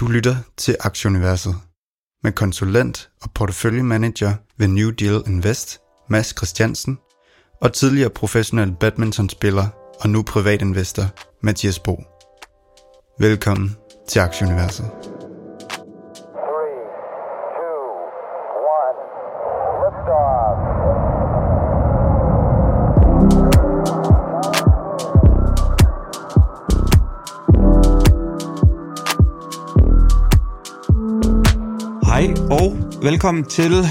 Du lytter til Aktieuniverset med konsulent og porteføljemanager ved New Deal Invest, Mads Christiansen, og tidligere professionel badmintonspiller og nu privatinvestor, Mathias Bo. Velkommen til Aktieuniverset. Velkommen til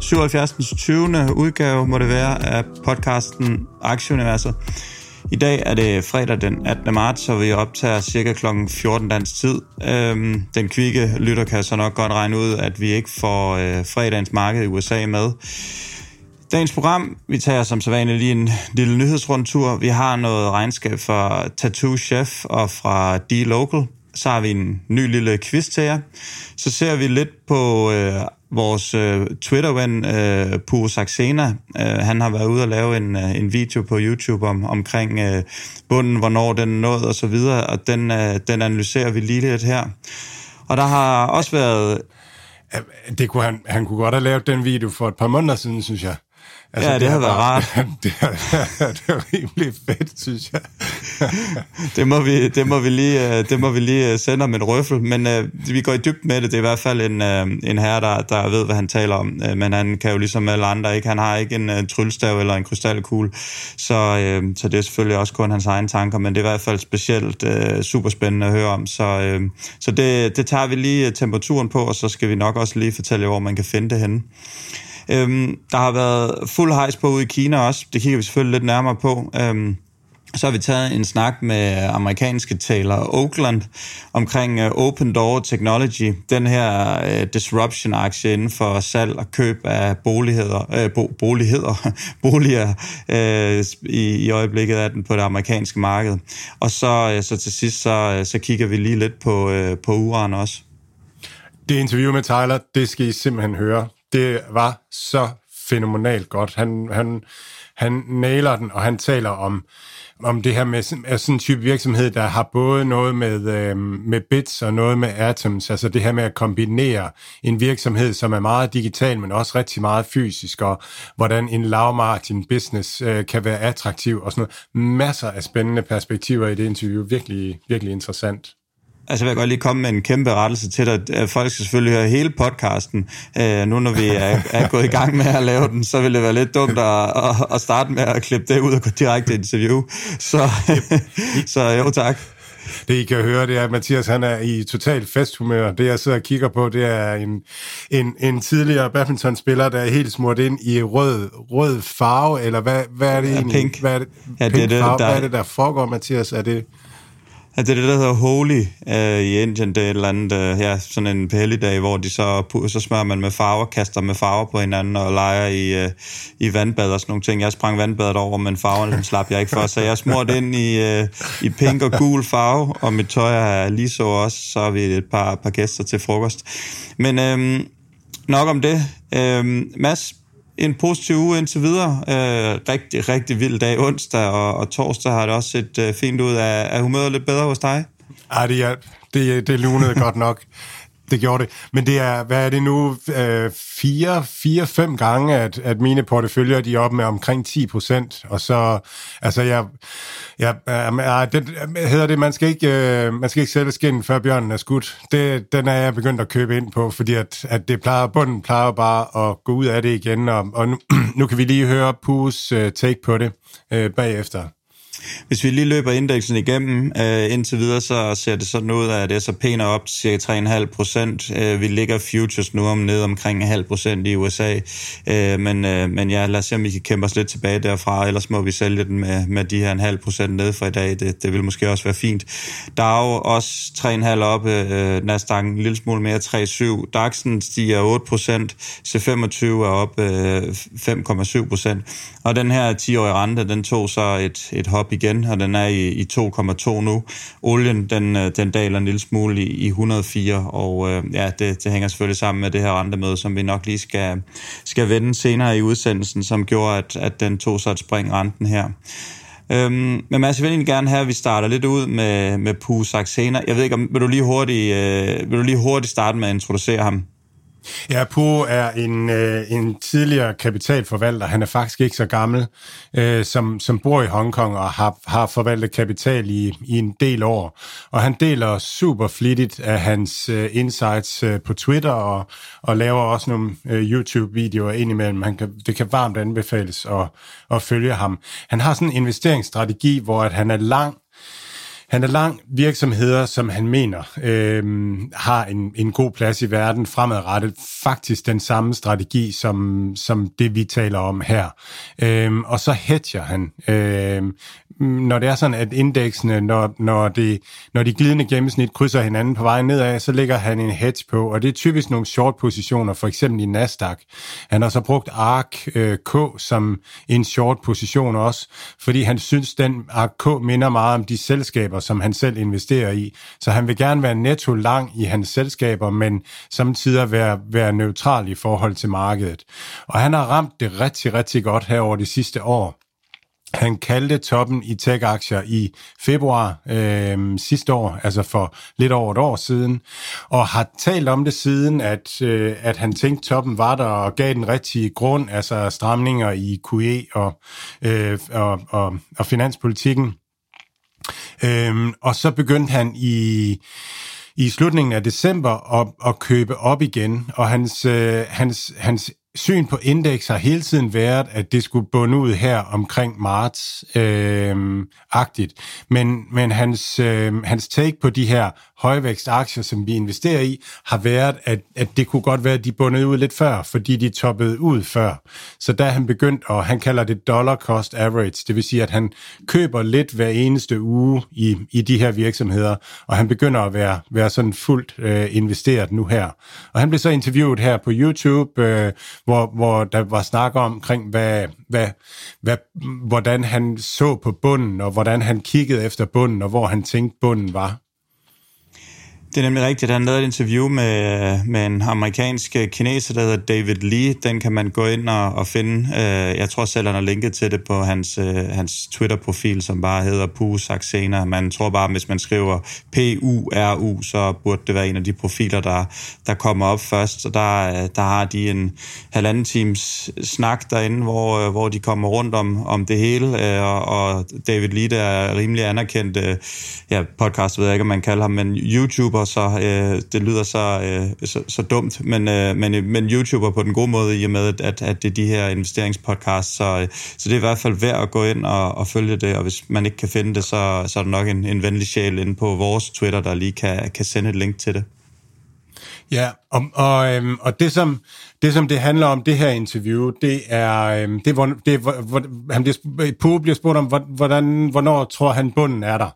77. 20. udgave, må det være, af podcasten Aktieuniverset. I dag er det fredag den 18. marts, og vi optager cirka kl. 14 dansk tid. Øhm, den kvikke lytter kan så nok godt regne ud, at vi ikke får øh, fredagens marked i USA med. Dagens program, vi tager som sædvanligt lige en lille nyhedsrundtur. Vi har noget regnskab fra Tattoo Chef og fra D-Local. Så har vi en ny lille quiz til jer. Så ser vi lidt på øh, vores øh, Twitter-ven, øh, Puro Saxena. Øh, han har været ude og lave en, øh, en video på YouTube om, omkring øh, bunden, hvornår den nåede og så videre, og den, øh, den analyserer vi lige lidt her. Og der har også været... Det kunne han, han kunne godt have lavet den video for et par måneder siden, synes jeg. Ja, det havde været rart. Det er, det er rimelig fedt, synes jeg. det, må vi, det, må vi lige, øh, det må vi lige øh, sende om en røffel, men uh, vi går i dybt med det. Det er i hvert fald en, uh, en herre, der, der ved, hvad han taler om, uh, men han kan jo ligesom alle andre ikke. Han har ikke en uh, tryllestav eller en krystalkugle, så, uh, så det er selvfølgelig også kun hans egne tanker, men det er i hvert fald specielt uh, super spændende at høre om. Så, uh, så det, det tager vi lige temperaturen på, og så skal vi nok også lige fortælle jer, hvor man kan finde det henne. Øhm, der har været fuld hejs på ude i Kina også. Det kigger vi selvfølgelig lidt nærmere på. Øhm, så har vi taget en snak med amerikanske taler Oakland omkring uh, Open Door Technology, den her uh, disruption-aktie inden for salg og køb af boligheder, uh, bo, boligheder, boliger uh, i, i øjeblikket af den på det amerikanske marked. Og så, uh, så til sidst, så, uh, så kigger vi lige lidt på, uh, på uran også. Det interview med Tyler, det skal I simpelthen høre. Det var så fænomenalt godt. Han, han, han nailer den, og han taler om, om det her med sådan en type virksomhed, der har både noget med, øh, med bits og noget med atoms, altså det her med at kombinere en virksomhed, som er meget digital, men også rigtig meget fysisk, og hvordan en lavmargin business øh, kan være attraktiv, og sådan noget. Masser af spændende perspektiver i det interview. Virkelig, virkelig interessant. Altså, vil jeg godt lige komme med en kæmpe rettelse til dig. Folk skal selvfølgelig høre hele podcasten. Øh, nu når vi er, er gået i gang med at lave den, så vil det være lidt dumt at, at starte med at klippe det ud og gå direkte interview. Så, så jo, tak. Det I kan høre, det er, at Mathias han er i total festhumør. Det jeg sidder og kigger på, det er en, en, en tidligere badmintonspiller, der er helt smurt ind i rød, rød farve, eller hvad, hvad er det Ja, egentlig? pink. Hvad er det, Ja, det pink er det, farve. der- Hvad er det, der foregår, Mathias? Er det at det er det, der hedder Holi øh, i Indien. Det er et eller andet, øh, ja, sådan en helligdag, hvor de så, så smører man med farver, kaster med farver på hinanden og leger i, øh, i vandbad og sådan nogle ting. Jeg sprang vandbadet over, men farverne den slap jeg ikke for, så jeg smurt ind i, øh, i pink og gul farve, og mit tøj er lige så også. Så har vi et par, par gæster til frokost. Men øh, nok om det. Øh, Mads, en positiv uge indtil videre. Øh, rigtig, rigtig vild dag onsdag, og, og torsdag har det også set øh, fint ud. Er, er humøret lidt bedre hos dig? Ej, det, ja, det, det lunede godt nok. Det gjorde det. Men det er, hvad er det nu, øh, fire, fire, fem gange, at, at mine porteføljer, de er oppe med omkring 10 procent. Og så, altså jeg, jeg øh, det, øh, hedder det, man skal ikke, øh, man skal ikke sælge skinnen, før bjørnen er skudt. Det, den er jeg begyndt at købe ind på, fordi at, at det plejer, bunden plejer bare at gå ud af det igen. Og, og nu, nu kan vi lige høre Pus øh, take på det øh, bagefter. Hvis vi lige løber indeksen igennem øh, indtil videre, så ser det sådan ud, at S&P er op til cirka 3,5 procent. Øh, vi ligger futures nu om ned omkring en halv procent i USA. Øh, men, øh, men ja, lad os se, om vi kan kæmpe os lidt tilbage derfra, ellers må vi sælge den med, med de her en halv procent ned for i dag. Det, det vil måske også være fint. Der er jo også 3,5 op, øh, Nasdaq en lille smule mere, 3,7. DAX'en stiger 8 procent, C25 er op øh, 5,7 procent. Og den her 10-årige rente, den tog så et, et hop igen, og den er i, i 2,2 nu. Olien, den, øh, den daler en lille smule i, i 104, og øh, ja, det, det hænger selvfølgelig sammen med det her rentemøde, som vi nok lige skal, skal vende senere i udsendelsen, som gjorde, at, at den tog sig et spring renten her. Øhm, men Mads, jeg vil egentlig gerne have, at vi starter lidt ud med, med Pue Saxena. Jeg ved ikke, om vil du lige hurtigt, øh, vil du lige hurtigt starte med at introducere ham? Ja, Po er en, øh, en tidligere kapitalforvalter. Han er faktisk ikke så gammel, øh, som, som bor i Hongkong og har, har forvaltet kapital i, i en del år. Og han deler super flittigt af hans øh, insights øh, på Twitter og, og laver også nogle øh, YouTube-videoer indimellem. Han kan, det kan varmt anbefales at, at følge ham. Han har sådan en investeringsstrategi, hvor at han er lang han er lang virksomheder, som han mener øh, har en, en god plads i verden fremadrettet. Faktisk den samme strategi, som, som det vi taler om her. Øh, og så hedger han. Øh, når det er sådan, at indeksene, når, når, det, når de glidende gennemsnit krydser hinanden på vej nedad, så lægger han en hedge på, og det er typisk nogle short positioner, for eksempel i Nasdaq. Han har så brugt ARK øh, K som en short position også, fordi han synes, den ARK K minder meget om de selskaber, som han selv investerer i. Så han vil gerne være netto lang i hans selskaber, men samtidig være, være neutral i forhold til markedet. Og han har ramt det rigtig, rigtig godt her over de sidste år. Han kaldte toppen i tech-aktier i februar øh, sidste år, altså for lidt over et år siden, og har talt om det siden, at, øh, at han tænkte, toppen var der og gav den rigtige grund, altså stramninger i QE og, øh, og, og, og finanspolitikken. Øh, og så begyndte han i i slutningen af december at, at købe op igen, og hans, øh, hans, hans syn på indeks har hele tiden været, at det skulle bunde ud her omkring marts øh, agtigt. Men, men hans, øh, hans take på de her højvækstaktier, som vi investerer i, har været, at, at det kunne godt være, at de bundede ud lidt før, fordi de toppede ud før. Så der han begyndt, og han kalder det dollar cost average, det vil sige, at han køber lidt hver eneste uge i, i de her virksomheder, og han begynder at være, være sådan fuldt øh, investeret nu her. Og han blev så interviewet her på YouTube, øh, hvor, hvor der var snak om, omkring, hvad, hvad, hvad, hvordan han så på bunden, og hvordan han kiggede efter bunden, og hvor han tænkte, bunden var. Det er nemlig rigtigt. Han lavede et interview med, med en amerikansk øh, kineser, der hedder David Lee. Den kan man gå ind og, og finde. Øh, jeg tror selv, han har linket til det på hans, øh, hans Twitter-profil, som bare hedder Pu Saxena. Man tror bare, hvis man skriver P-U-R-U, så burde det være en af de profiler, der, der kommer op først. Så der, der har de en halvanden times snak derinde, hvor, hvor de kommer rundt om, om det hele. Og, og David Lee, der er rimelig anerkendt ja, podcast, ved jeg ikke, om man kalder ham, men YouTuber YouTuber, så øh, det lyder så, øh, så, så dumt, men, øh, men, øh, men YouTuber på den gode måde, i og med, at, at det er de her investeringspodcasts, så, øh, så det er i hvert fald værd at gå ind og, og følge det, og hvis man ikke kan finde det, så, så er der nok en, en venlig sjæl inde på vores Twitter, der lige kan, kan sende et link til det. Ja, og, og, øhm, og det, som, det, som det handler om, det her interview, det er, øhm, det, hvor, det, hvor, hvor, han bliver, bliver spurgt om, hvordan, hvornår tror han bunden er der.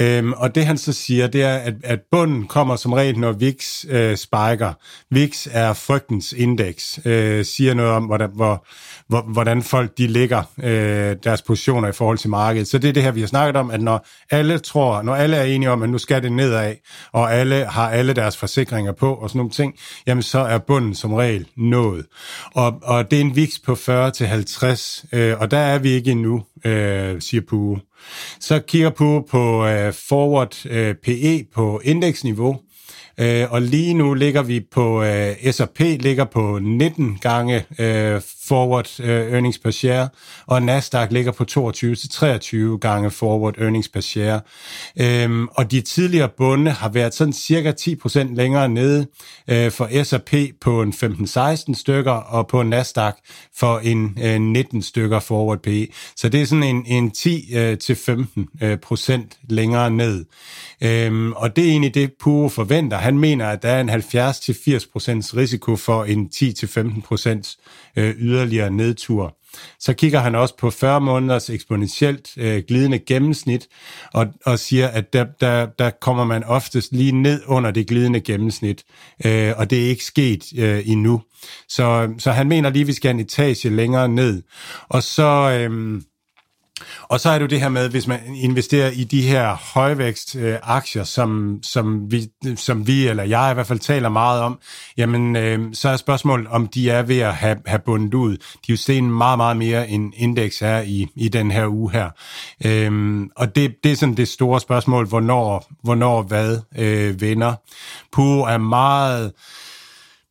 Øhm, og det han så siger, det er, at, at bunden kommer som regel, når VIX øh, spiker. VIX er frygtens indeks, øh, siger noget om, hvordan, hvor, hvor, hvordan folk de ligger øh, deres positioner i forhold til markedet. Så det er det her, vi har snakket om, at når alle tror, når alle er enige om, at nu skal det nedad, og alle har alle deres forsikringer på og sådan nogle ting, jamen så er bunden som regel nået. Og, og det er en VIX på 40-50, øh, og der er vi ikke endnu, øh, siger Pue. Så kigger på på øh, forward øh, PE på indeksniveau, øh, og lige nu ligger vi på, øh, S&P ligger på 19 gange øh, forward øh, earnings per share, og Nasdaq ligger på 22-23 gange forward earnings per share. Øhm, og de tidligere bunde har været sådan cirka 10% længere nede øh, for S&P på en 15-16 stykker, og på Nasdaq for en øh, 19 stykker forward PE. Så det er sådan en, en 10-15 uh, øh, øh, procent længere ned. Øhm, og det er egentlig det, Puro forventer. Han mener, at der er en 70-80% risiko for en 10-15% uh, yderligere nedtur. Så kigger han også på 40 måneders eksponentielt øh, glidende gennemsnit, og, og siger, at der, der, der kommer man oftest lige ned under det glidende gennemsnit, øh, og det er ikke sket øh, endnu. Så, så han mener lige, at vi skal en etage længere ned. Og så... Øh, og så er det jo det her med, hvis man investerer i de her højvækst øh, aktier, som, som, vi, som vi, eller jeg i hvert fald taler meget om, jamen øh, så er spørgsmålet, om de er ved at have, have bundet ud. De er jo steget meget, meget mere end indeks er i, i den her uge her. Øh, og det, det er sådan det store spørgsmål, hvornår, hvornår hvad øh, vender. Pu er meget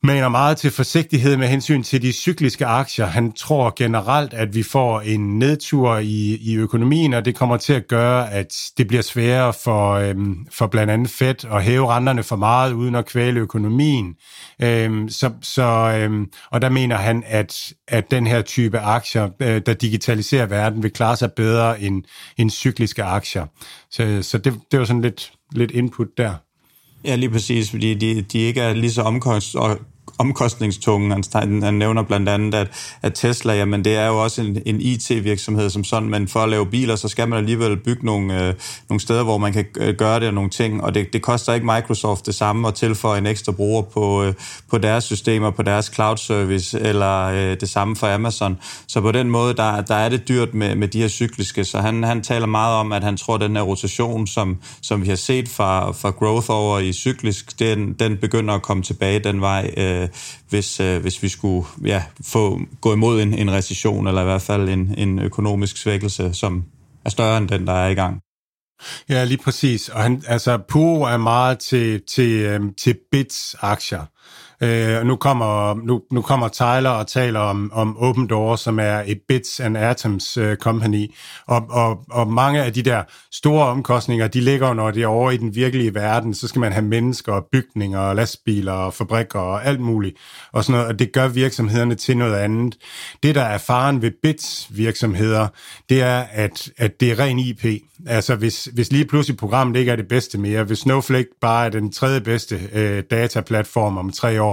maner meget til forsigtighed med hensyn til de cykliske aktier. Han tror generelt, at vi får en nedtur i, i økonomien, og det kommer til at gøre, at det bliver sværere for, øhm, for blandt andet Fed at hæve renterne for meget, uden at kvæle økonomien. Øhm, så, så, øhm, og der mener han, at, at den her type aktier, øh, der digitaliserer verden, vil klare sig bedre end, end cykliske aktier. Så, så det, det var sådan lidt, lidt input der. Ja, lige præcis, fordi de, de ikke er lige så omkost, og omkostningstunge. Han, han nævner blandt andet, at, at Tesla, jamen det er jo også en, en IT-virksomhed som sådan, men for at lave biler, så skal man alligevel bygge nogle, øh, nogle steder, hvor man kan øh, gøre det og nogle ting, og det, det koster ikke Microsoft det samme at tilføje en ekstra bruger på, øh, på deres systemer, på deres cloud service, eller øh, det samme for Amazon. Så på den måde, der, der er det dyrt med, med de her cykliske, så han, han taler meget om, at han tror, at den her rotation, som, som vi har set fra, fra growth over i cyklisk, den, den begynder at komme tilbage den vej, øh, Øh, hvis, øh, hvis vi skulle ja, få, gå imod en, en recession, eller i hvert fald en, en økonomisk svækkelse, som er større end den, der er i gang. Ja, lige præcis. Og han, altså, Puro er meget til, til, øhm, til bits-aktier. Øh, nu, kommer, nu, nu kommer Tyler og taler om, om Open Door, som er et Bits and Atoms øh, company, og, og, og mange af de der store omkostninger, de ligger når det er over i den virkelige verden, så skal man have mennesker og bygninger og lastbiler og fabrikker og alt muligt, og sådan noget, og det gør virksomhederne til noget andet. Det, der er faren ved Bits virksomheder, det er, at, at det er ren IP. Altså, hvis, hvis lige pludselig programmet ikke er det bedste mere, hvis Snowflake bare er den tredje bedste øh, dataplatform om tre år,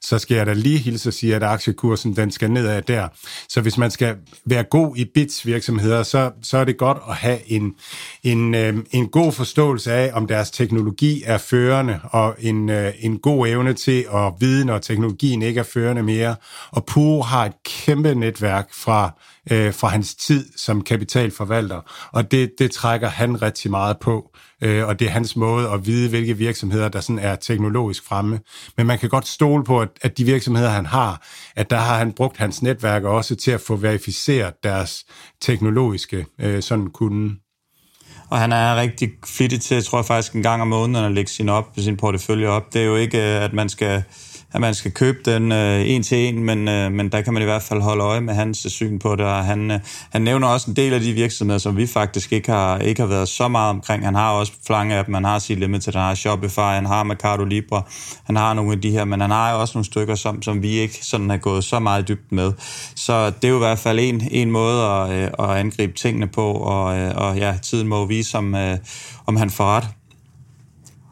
så skal jeg da lige hilse og sige, at aktiekursen den skal nedad der. Så hvis man skal være god i bits virksomheder, så, så er det godt at have en, en, øh, en god forståelse af, om deres teknologi er førende, og en, øh, en god evne til at vide, når teknologien ikke er førende mere. Og Puro har et kæmpe netværk fra øh, fra hans tid som kapitalforvalter, og det, det trækker han rigtig meget på, øh, og det er hans måde at vide, hvilke virksomheder, der sådan er teknologisk fremme. Men man kan godt stole på, at, at de virksomheder, han har, at der har han brugt hans netværk også til at få verificeret deres teknologiske øh, sådan kunde. Og han er rigtig flittig til, tror jeg faktisk, en gang om måneden at lægge sin, op, sin portefølje op. Det er jo ikke, øh, at man skal at man skal købe den øh, en til en, men, øh, men der kan man i hvert fald holde øje med hans syn på det, og han, øh, han nævner også en del af de virksomheder, som vi faktisk ikke har, ikke har været så meget omkring. Han har også flange af dem, han har sit Limited, han har Shopify, han har Mercado Libre, han har nogle af de her, men han har også nogle stykker, som, som vi ikke sådan har gået så meget dybt med. Så det er jo i hvert fald en, en måde at, øh, at angribe tingene på, og, øh, og ja, tiden må vise, om, øh, om han får ret.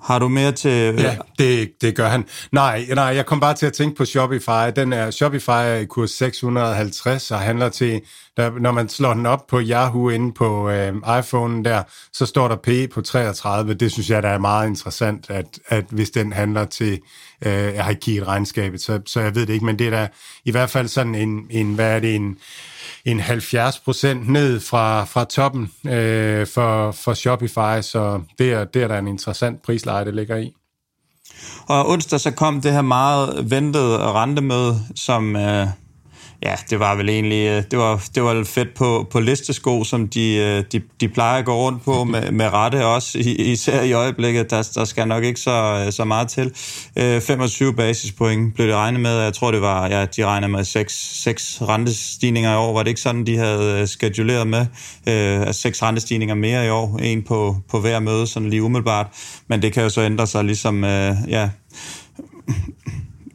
Har du mere til... Øh, ja, det, det gør han. Nej, nej, jeg kom bare til at tænke på Shopify. Den er, Shopify er i kurs 650 og handler til, der, når man slår den op på Yahoo inde på øh, iPhone der, så står der P på 33. Det synes jeg, der er meget interessant, at, at hvis den handler til, øh, jeg har ikke kigget regnskabet, så, så jeg ved det ikke, men det er da i hvert fald sådan en, en hvad er det, en en 70 procent ned fra, fra toppen øh, for, for Shopify, så det er, det er der en interessant prisleje, det ligger i. Og onsdag så kom det her meget ventede rentemøde, som øh, ja, det var vel egentlig, øh, det var, det var fedt på, på listesko, som de, øh, de, de plejer at gå rundt på med, med rette også, især i øjeblikket. Der, der skal nok ikke så, øh, så meget til. 25 basispoint blev det regnet med. Jeg tror, det var, ja, de regnede med 6, 6 rentestigninger i år. Var det ikke sådan, de havde skeduleret med? Øh, 6 rentestigninger mere i år. En på, på hver møde, sådan lige umiddelbart. Men det kan jo så ændre sig ligesom, ja,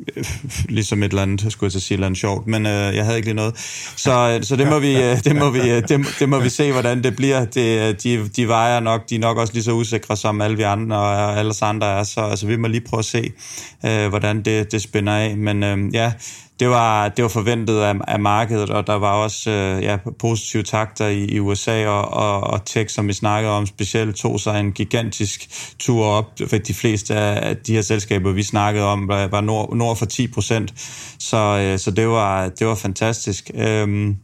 ligesom et eller andet, skulle jeg til sige, et eller andet sjovt, men øh, jeg havde ikke lige noget. Så, øh, så det, må vi, øh, det, må vi, øh, det, det må vi se, hvordan det bliver. Det, de, de vejer nok, de er nok også lige så usikre, som alle vi andre og alle andre er, så altså, vi må lige prøve at se, øh, hvordan det, det spænder af. Men øh, ja, det var, det var forventet af, af markedet, og der var også øh, ja, positive takter i, i USA, og, og, og tech, som vi snakkede om, specielt tog sig en gigantisk tur op, for de fleste af de her selskaber, vi snakkede om, var, var nord, nord for 10 procent, så, øh, så det, var, det var fantastisk. Øhm.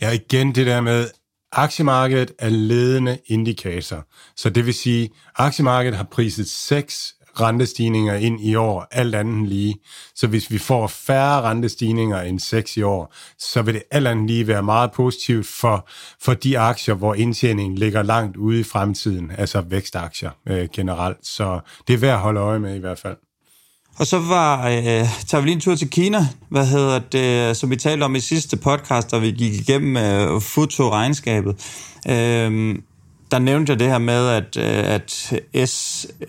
Ja, igen det der med, aktiemarkedet er ledende indikator. Så det vil sige, aktiemarkedet har priset seks rentestigninger ind i år, alt andet lige. Så hvis vi får færre rentestigninger end 6 i år, så vil det alt andet lige være meget positivt for, for de aktier, hvor indtjeningen ligger langt ude i fremtiden, altså vækstaktier øh, generelt. Så det er værd at holde øje med i hvert fald. Og så var, øh, tager vi lige en tur til Kina, hvad hedder det, øh, som vi talte om i sidste podcast, da vi gik igennem øh, Futo-regnskabet. Øh, der nævnte jeg det her med, at, øh, at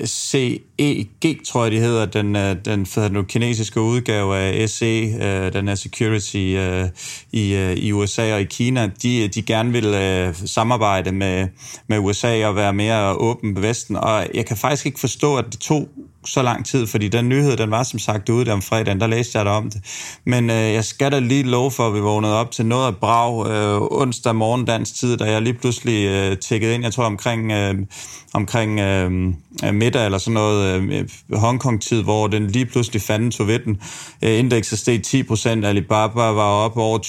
SCEG, tror jeg, de hedder, den, øh, den, den kinesiske udgave af SE, øh, den er security i, i USA og i Kina, de, de gerne vil samarbejde med, med USA og være mere åben på Vesten. Og jeg kan faktisk ikke forstå, at de to så lang tid, fordi den nyhed, den var som sagt ude der om fredagen, der læste jeg der om det. Men øh, jeg skal da lige love for, at vi vågnede op til noget af brag øh, onsdag morgen dansk tid, da jeg lige pludselig øh, tækkede ind, jeg tror omkring, øh, omkring øh, øh, middag eller sådan noget øh, Hongkong-tid, hvor den lige pludselig fandt tog ved den. Øh, indekset steg 10%, Alibaba var op over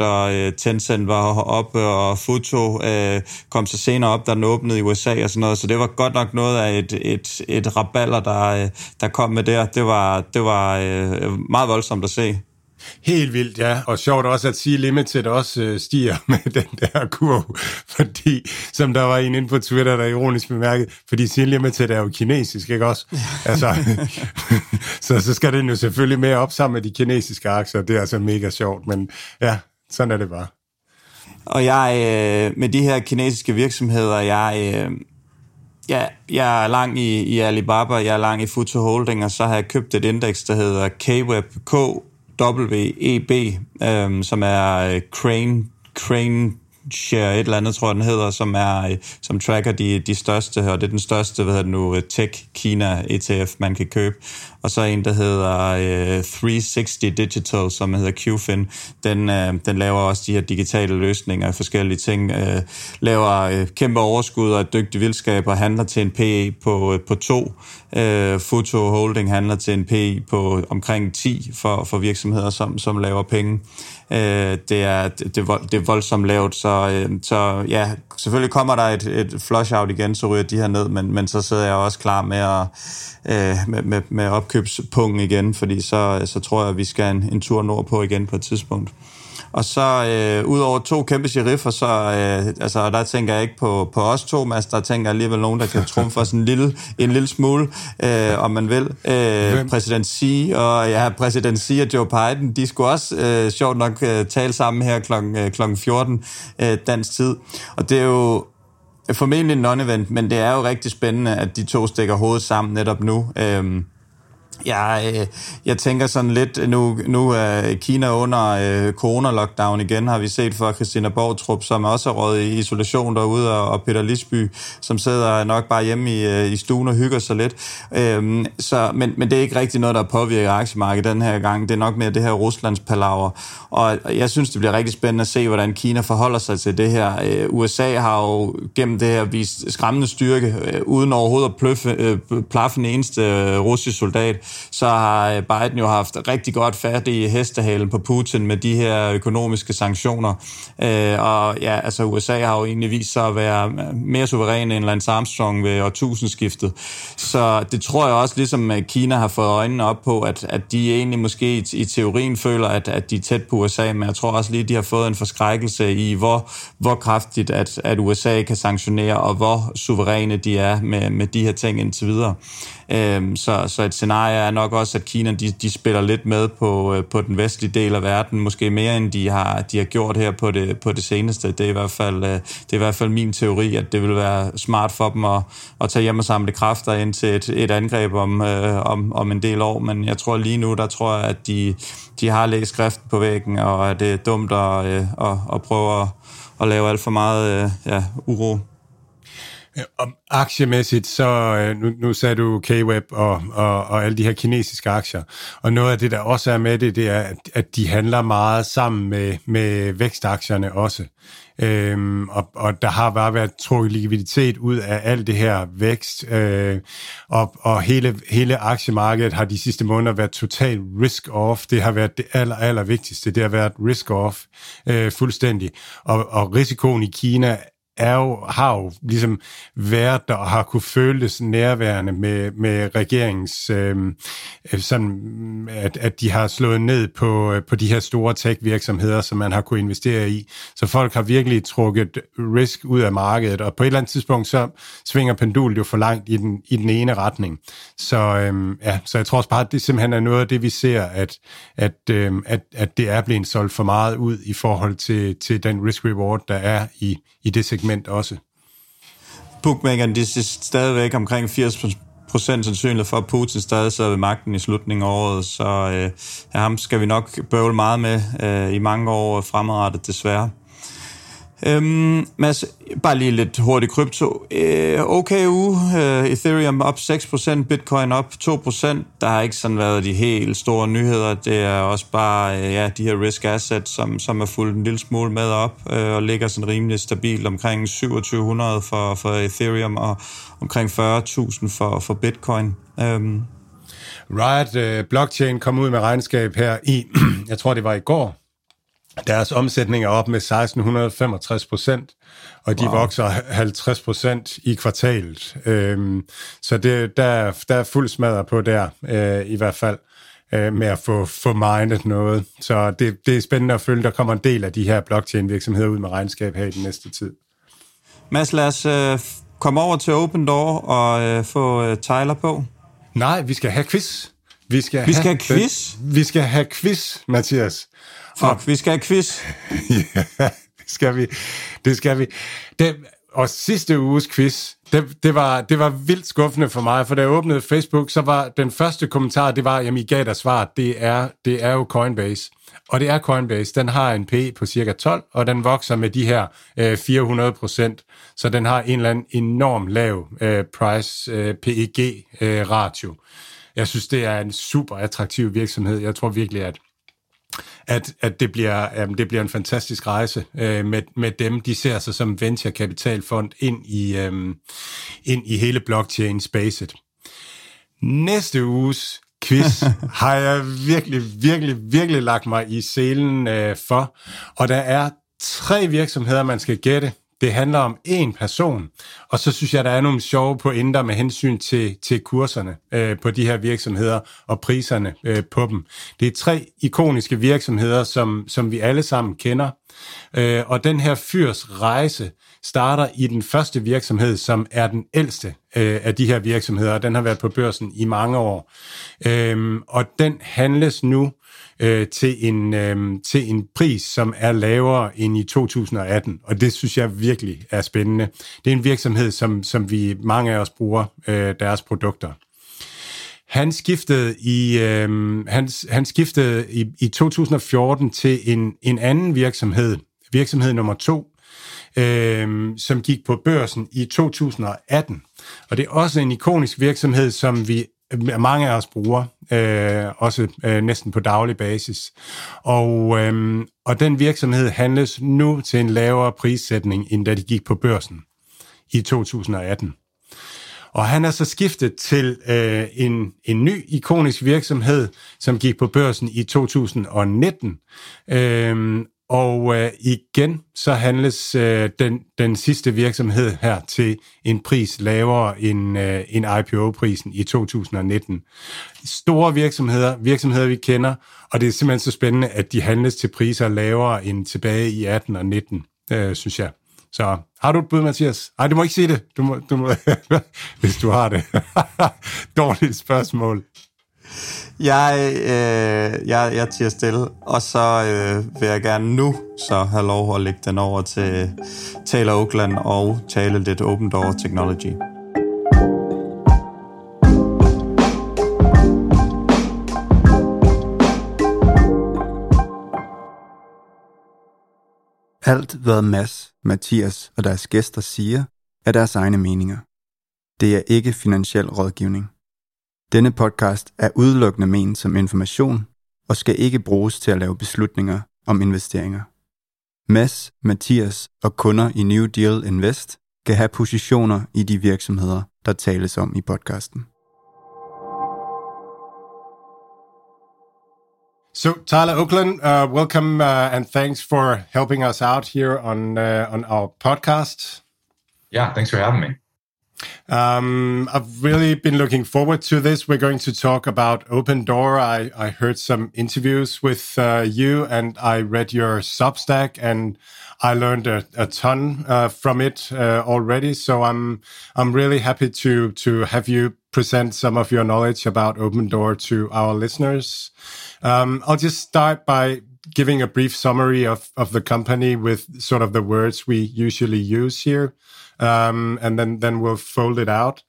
20%, og øh, Tencent var op, og Futo øh, kom så senere op, da den åbnede i USA og sådan noget, så det var godt nok noget af et, et, et raballer, der der, øh, der kom med der. Det var, det var øh, meget voldsomt at se. Helt vildt, ja. Og sjovt også at sige, Limited også øh, stiger med den der kurv, fordi, som der var en inde på Twitter, der ironisk bemærket, fordi Sea Limited er jo kinesisk, ikke også? Altså, så, så skal den jo selvfølgelig mere op sammen med de kinesiske aktier, det er altså mega sjovt, men ja, sådan er det bare. Og jeg, med de her kinesiske virksomheder, jeg, Ja, jeg er lang i, i Alibaba, jeg er lang i Futu Holding, og så har jeg købt et indeks, der hedder KWEB, K-W-E-B, øhm, som er øh, Crane, Crane Share et eller andet, tror jeg, den hedder, som, er, øh, som tracker de, de største, og det er den største, hvad hedder det nu, øh, Tech Kina ETF, man kan købe. Og så en, der hedder øh, 360 Digital, som hedder QFIN. Den, øh, den laver også de her digitale løsninger af forskellige ting. Øh, laver øh, kæmpe overskud og et dygtigt vildskab og handler til en PE på, øh, på to. Øh, Futo Holding handler til en PE på omkring 10 for, for virksomheder, som, som laver penge. Øh, det, er, det, det er voldsomt lavt, så, øh, så ja, selvfølgelig kommer der et, et flush-out igen, så ryger de her ned, men, men så sidder jeg også klar med at øh, med, med, med opkøbspunkten igen, fordi så, så tror jeg, at vi skal en, en tur nordpå igen på et tidspunkt. Og så øh, ud over to kæmpe sheriffer, så øh, altså, der tænker jeg ikke på, på os to, men der tænker jeg alligevel nogen, der kan trumfe os en lille, en lille smule, øh, om man vil. Øh, præsident Xi og ja, præsident Xi og Joe Biden, de skulle også øh, sjovt nok øh, tale sammen her kl. Øh, kl. 14 øh, dansk tid. Og det er jo formentlig en non-event, men det er jo rigtig spændende, at de to stikker hovedet sammen netop nu. Øh, Ja, øh, jeg tænker sådan lidt, nu, nu er Kina under øh, corona-lockdown igen, har vi set for Christina Borgtrup, som også er råd i isolation derude, og, og Peter Lisby, som sidder nok bare hjemme i, øh, i stuen og hygger sig lidt. Øhm, så, men, men det er ikke rigtig noget, der påvirker aktiemarkedet den her gang. Det er nok mere det her Ruslands palaver. Og jeg synes, det bliver rigtig spændende at se, hvordan Kina forholder sig til det her. Øh, USA har jo gennem det her vist skræmmende styrke, øh, uden overhovedet at pløffe, øh, plaffe en eneste øh, russisk soldat så har øh, Biden jo haft rigtig godt fat i hestehalen på Putin med de her økonomiske sanktioner. Øh, og ja, altså USA har jo egentlig vist sig at være øh, mere suveræn end Lance Armstrong ved årtusindskiftet. Så det tror jeg også, ligesom Kina har fået øjnene op på, at, at de egentlig måske i, i teorien føler, at, at de er tæt på USA, men jeg tror også lige, de har fået en forskrækkelse i, hvor, hvor kraftigt at, at USA kan sanktionere, og hvor suveræne de er med, med de her ting indtil videre. Øhm, så, så et scenarie er nok også, at Kina de, de spiller lidt med på, øh, på den vestlige del af verden, måske mere end de har, de har gjort her på det, på det seneste. Det er, i hvert fald, øh, det er i hvert fald min teori, at det vil være smart for dem at, at tage hjem og samle kræfter ind til et, et angreb om, øh, om, om en del år. Men jeg tror lige nu, der tror jeg, at de, de har læst skriften på væggen, og at det er dumt at, øh, at, at prøve at, at lave alt for meget øh, ja, uro. Og aktiemæssigt, så øh, nu, nu sagde du K-Web og, og, og alle de her kinesiske aktier, og noget af det, der også er med det, det er, at de handler meget sammen med, med vækstaktierne også. Øhm, og, og der har bare været trukket likviditet ud af alt det her vækst, øh, og, og hele, hele aktiemarkedet har de sidste måneder været totalt risk-off. Det har været det aller, aller vigtigste. Det har været risk-off øh, fuldstændig. Og, og risikoen i Kina er jo, har jo ligesom været der og har kunne føles nærværende med, med regeringens, øhm, øh, sådan, at, at de har slået ned på, øh, på de her store tech-virksomheder, som man har kunne investere i. Så folk har virkelig trukket risk ud af markedet, og på et eller andet tidspunkt, så svinger pendulet jo for langt i den, i den ene retning. Så, øh, ja, så jeg tror også bare, at det simpelthen er noget af det, vi ser, at, at, øh, at, at det er blevet solgt for meget ud i forhold til, til den risk-reward, der er i, i det segment også. Bookmakerne, de er stadigvæk omkring 80 procent sandsynlighed for, at Putin stadig sidder ved magten i slutningen af året, så øh, ham skal vi nok bøvle meget med øh, i mange år fremadrettet, desværre. Øhm, Mads, bare lige lidt hurtigt krypto. Øh, okay uge, øh, Ethereum op 6%, Bitcoin op 2%. Der har ikke sådan været de helt store nyheder. Det er også bare øh, ja, de her risk assets, som, som er fuldt en lille smule med op øh, og ligger sådan rimelig stabilt omkring 2700 for, for Ethereum og omkring 40.000 for, for Bitcoin. Øhm. Riot øh, Blockchain kom ud med regnskab her i, jeg tror det var i går, deres omsætning er op med 1665 procent, og de wow. vokser 50 procent i kvartalet. Øhm, så det, der, der er fuld smadret på der, øh, i hvert fald, øh, med at få, få mindet noget. Så det, det er spændende at følge. Der kommer en del af de her blockchain-virksomheder ud med regnskab her i den næste tid. Mads, lad os øh, komme over til Open Door og øh, få øh, Tyler på. Nej, vi skal have quiz. Vi skal, vi skal have, have quiz? Den, vi skal have quiz, Mathias. Fuck, vi skal have quiz. ja, det skal vi. Det skal vi. Det, og sidste uges quiz, det, det, var, det var vildt skuffende for mig, for da jeg åbnede Facebook, så var den første kommentar, det var, jamen I gav dig svar, det er, det er jo Coinbase. Og det er Coinbase. Den har en P på cirka 12, og den vokser med de her øh, 400 procent. Så den har en eller anden enorm lav øh, price øh, øh. Jeg synes, det er en super attraktiv virksomhed. Jeg tror virkelig, at at, at det, bliver, um, det bliver en fantastisk rejse uh, med, med dem. De ser sig som venture-kapitalfond ind i, um, ind i hele blockchain-spacet. Næste uges quiz har jeg virkelig, virkelig, virkelig lagt mig i selen uh, for, og der er tre virksomheder, man skal gætte. Det handler om én person, og så synes jeg, der er nogle sjove pointer med hensyn til, til kurserne øh, på de her virksomheder og priserne øh, på dem. Det er tre ikoniske virksomheder, som, som vi alle sammen kender, øh, og den her fyrs rejse starter i den første virksomhed, som er den ældste øh, af de her virksomheder, og den har været på børsen i mange år. Øh, og den handles nu øh, Øh, til, en, øh, til en pris, som er lavere end i 2018, og det synes jeg virkelig er spændende. Det er en virksomhed, som, som vi mange af os bruger øh, deres produkter. Han skiftede i øh, han, han skiftede i, i 2014 til en, en anden virksomhed, virksomhed nummer to, øh, som gik på børsen i 2018. Og det er også en ikonisk virksomhed, som vi Øh, mange af os bruger, øh, også øh, næsten på daglig basis. Og, øh, og den virksomhed handles nu til en lavere prissætning, end da de gik på børsen i 2018. Og han er så skiftet til øh, en, en ny ikonisk virksomhed, som gik på børsen i 2019. Øh, og øh, igen, så handles øh, den, den sidste virksomhed her til en pris lavere end, øh, end IPO-prisen i 2019. Store virksomheder, virksomheder vi kender, og det er simpelthen så spændende, at de handles til priser lavere end tilbage i 18 og 19, øh, synes jeg. Så har du et bud, Mathias? Nej, du må ikke sige det, du må, du må, hvis du har det. Dårligt spørgsmål. Jeg, øh, jeg, jeg tiger stille, og så øh, vil jeg gerne nu så have lov at lægge den over til Taylor Oakland og tale lidt Open Door Technology. Alt hvad Mads, Mathias og deres gæster siger, er deres egne meninger. Det er ikke finansiel rådgivning. Denne podcast er udelukkende ment som information og skal ikke bruges til at lave beslutninger om investeringer. Mads, Mathias og kunder i New Deal Invest kan have positioner i de virksomheder, der tales om i podcasten. So Tyler Oakland, uh, welcome uh, and thanks for helping us out here on uh, on our podcast. Yeah, thanks for having me. Um, I've really been looking forward to this. We're going to talk about Opendoor. I, I heard some interviews with uh, you and I read your Substack and I learned a, a ton uh, from it uh, already. So I'm I'm really happy to to have you present some of your knowledge about Opendoor to our listeners. Um, I'll just start by giving a brief summary of, of the company with sort of the words we usually use here um, and then then we'll fold it out.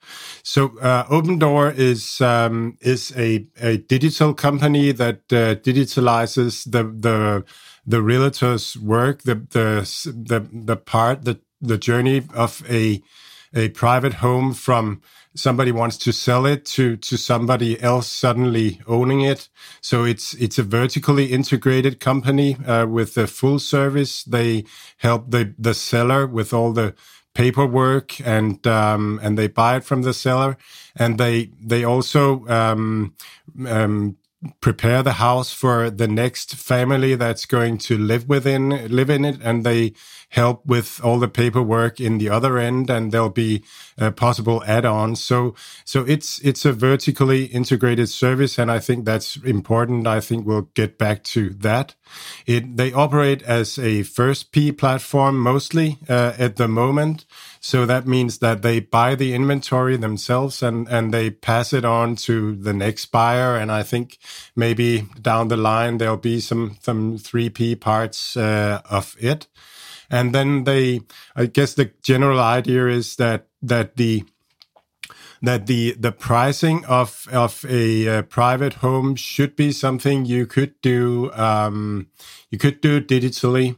So uh, Opendoor is um, is a, a digital company that uh, digitalizes the the the realtor's work, the the the the part the the journey of a a private home from somebody wants to sell it to to somebody else suddenly owning it. So it's it's a vertically integrated company uh, with a full service. They help the the seller with all the paperwork and um, and they buy it from the seller. And they they also um, um, prepare the house for the next family that's going to live within live in it. And they help with all the paperwork in the other end and there'll be uh, possible add-ons so so it's it's a vertically integrated service and i think that's important i think we'll get back to that it they operate as a first p platform mostly uh, at the moment so that means that they buy the inventory themselves and, and they pass it on to the next buyer. And I think maybe down the line, there'll be some, some 3P parts uh, of it. And then they, I guess the general idea is that, that the, that the the pricing of of a, a, private home should be something you could do um, you could do digitally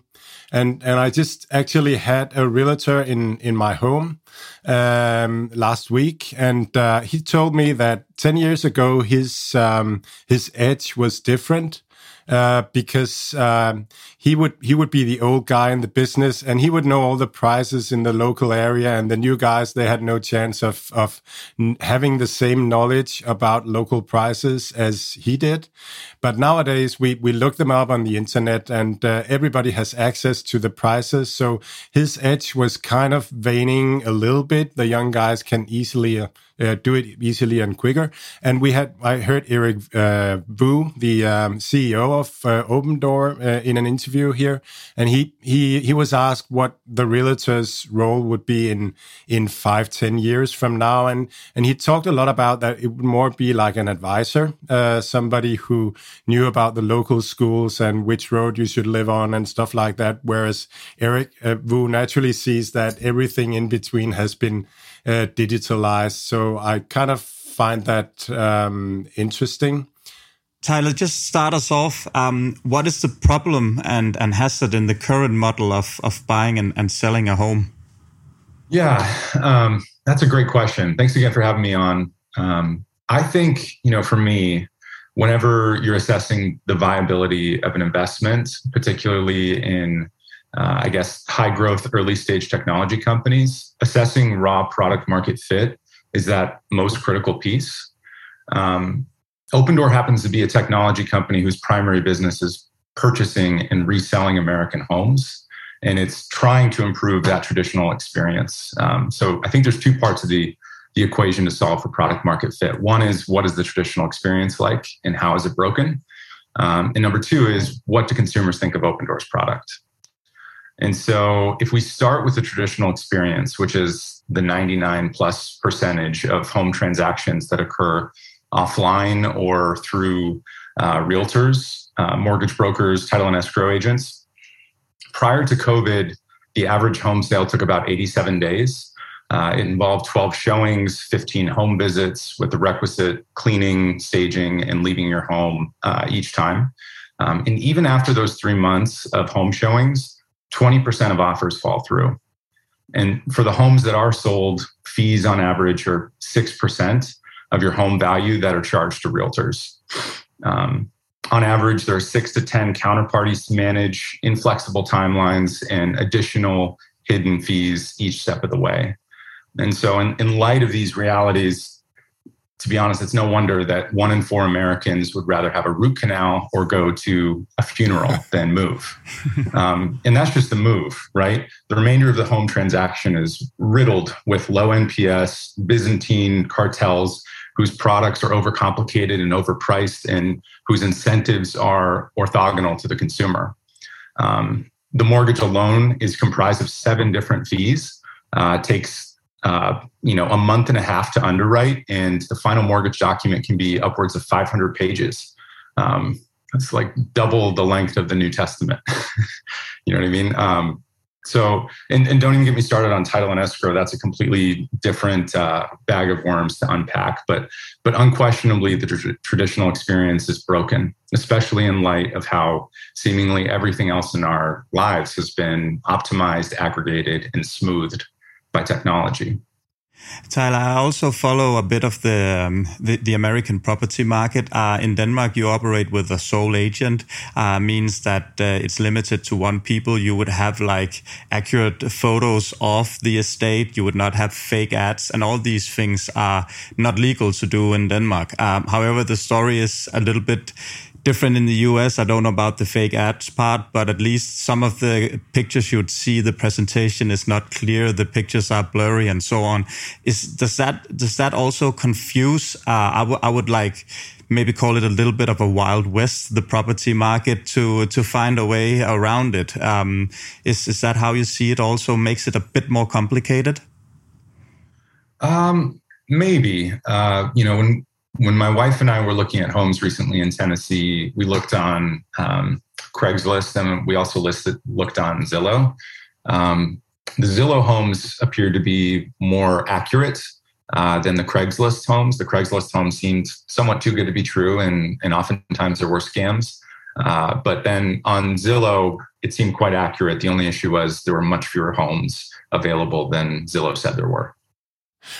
and and I just actually had a realtor in in my home um, last week, and uh, he told me that ten years ago his um, his edge was different. Uh, because um, he would he would be the old guy in the business and he would know all the prices in the local area and the new guys they had no chance of of having the same knowledge about local prices as he did. But nowadays we we look them up on the internet and uh, everybody has access to the prices. So his edge was kind of waning a little bit. The young guys can easily uh, uh, do it easily and quicker. And we had, I heard Eric uh, Vu, the um, CEO of uh, Opendoor, uh, in an interview here, and he he he was asked what the realtor's role would be in in five ten years from now, and and he talked a lot about that it would more be like an advisor, uh, somebody who knew about the local schools and which road you should live on and stuff like that. Whereas Eric uh, Vu naturally sees that everything in between has been uh, digitalized. So I kind of find that um, interesting. Tyler, just start us off. Um, what is the problem and, and hazard in the current model of, of buying and, and selling a home? Yeah, um, that's a great question. Thanks again for having me on. Um, I think, you know, for me, whenever you're assessing the viability of an investment, particularly in uh, I guess, high growth early stage technology companies, assessing raw product market fit is that most critical piece. Um, Opendoor happens to be a technology company whose primary business is purchasing and reselling American homes. And it's trying to improve that traditional experience. Um, so I think there's two parts of the, the equation to solve for product market fit. One is what is the traditional experience like and how is it broken? Um, and number two is what do consumers think of Opendoor's product? And so if we start with the traditional experience, which is the 99 plus percentage of home transactions that occur offline or through uh, realtors, uh, mortgage brokers, title and escrow agents, prior to COVID, the average home sale took about 87 days. Uh, it involved 12 showings, 15 home visits with the requisite cleaning, staging, and leaving your home uh, each time. Um, and even after those three months of home showings, 20% of offers fall through. And for the homes that are sold, fees on average are 6% of your home value that are charged to realtors. Um, on average, there are six to 10 counterparties to manage, inflexible timelines, and additional hidden fees each step of the way. And so, in, in light of these realities, to be honest, it's no wonder that one in four Americans would rather have a root canal or go to a funeral than move. Um, and that's just the move, right? The remainder of the home transaction is riddled with low NPS, Byzantine cartels whose products are overcomplicated and overpriced and whose incentives are orthogonal to the consumer. Um, the mortgage alone is comprised of seven different fees. Uh, takes uh, you know a month and a half to underwrite, and the final mortgage document can be upwards of 500 pages. Um, it's like double the length of the New Testament. you know what I mean? Um, so, and, and don't even get me started on title and escrow. That's a completely different uh, bag of worms to unpack. But, but unquestionably, the tr- traditional experience is broken, especially in light of how seemingly everything else in our lives has been optimized, aggregated, and smoothed by technology. Tyler, I also follow a bit of the um, the, the, American property market. Uh, in Denmark, you operate with a sole agent, uh, means that uh, it's limited to one people. You would have like accurate photos of the estate. You would not have fake ads, and all these things are not legal to do in Denmark. Um, however, the story is a little bit different in the US. I don't know about the fake ads part, but at least some of the pictures you'd see, the presentation is not clear. The pictures are blurry and so on. Is, does that, does that also confuse? Uh, I, I would like, maybe call it a little bit of a wild west, the property market to, to find a way around it. Um, is, is that how you see it also makes it a bit more complicated? Um, maybe, uh, you know, when, when my wife and I were looking at homes recently in Tennessee, we looked on um, Craigslist and we also listed looked on Zillow. Um, the Zillow homes appeared to be more accurate uh, than the Craigslist homes. The Craigslist homes seemed somewhat too good to be true, and and oftentimes there were scams. Uh, but then on Zillow, it seemed quite accurate. The only issue was there were much fewer homes available than Zillow said there were.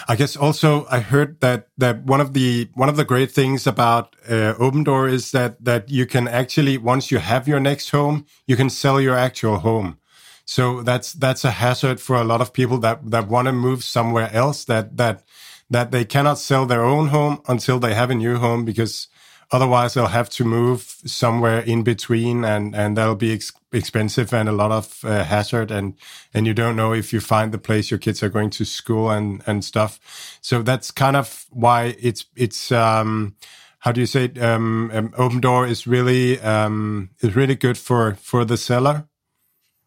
I guess also I heard that that one of the one of the great things about uh, Opendoor is that that you can actually once you have your next home, you can sell your actual home. So that's that's a hazard for a lot of people that that want to move somewhere else that that that they cannot sell their own home until they have a new home because Otherwise, they'll have to move somewhere in between, and and that'll be ex expensive and a lot of uh, hazard, and and you don't know if you find the place your kids are going to school and and stuff. So that's kind of why it's it's um, how do you say it? Um, um, Opendoor is really um, is really good for for the seller.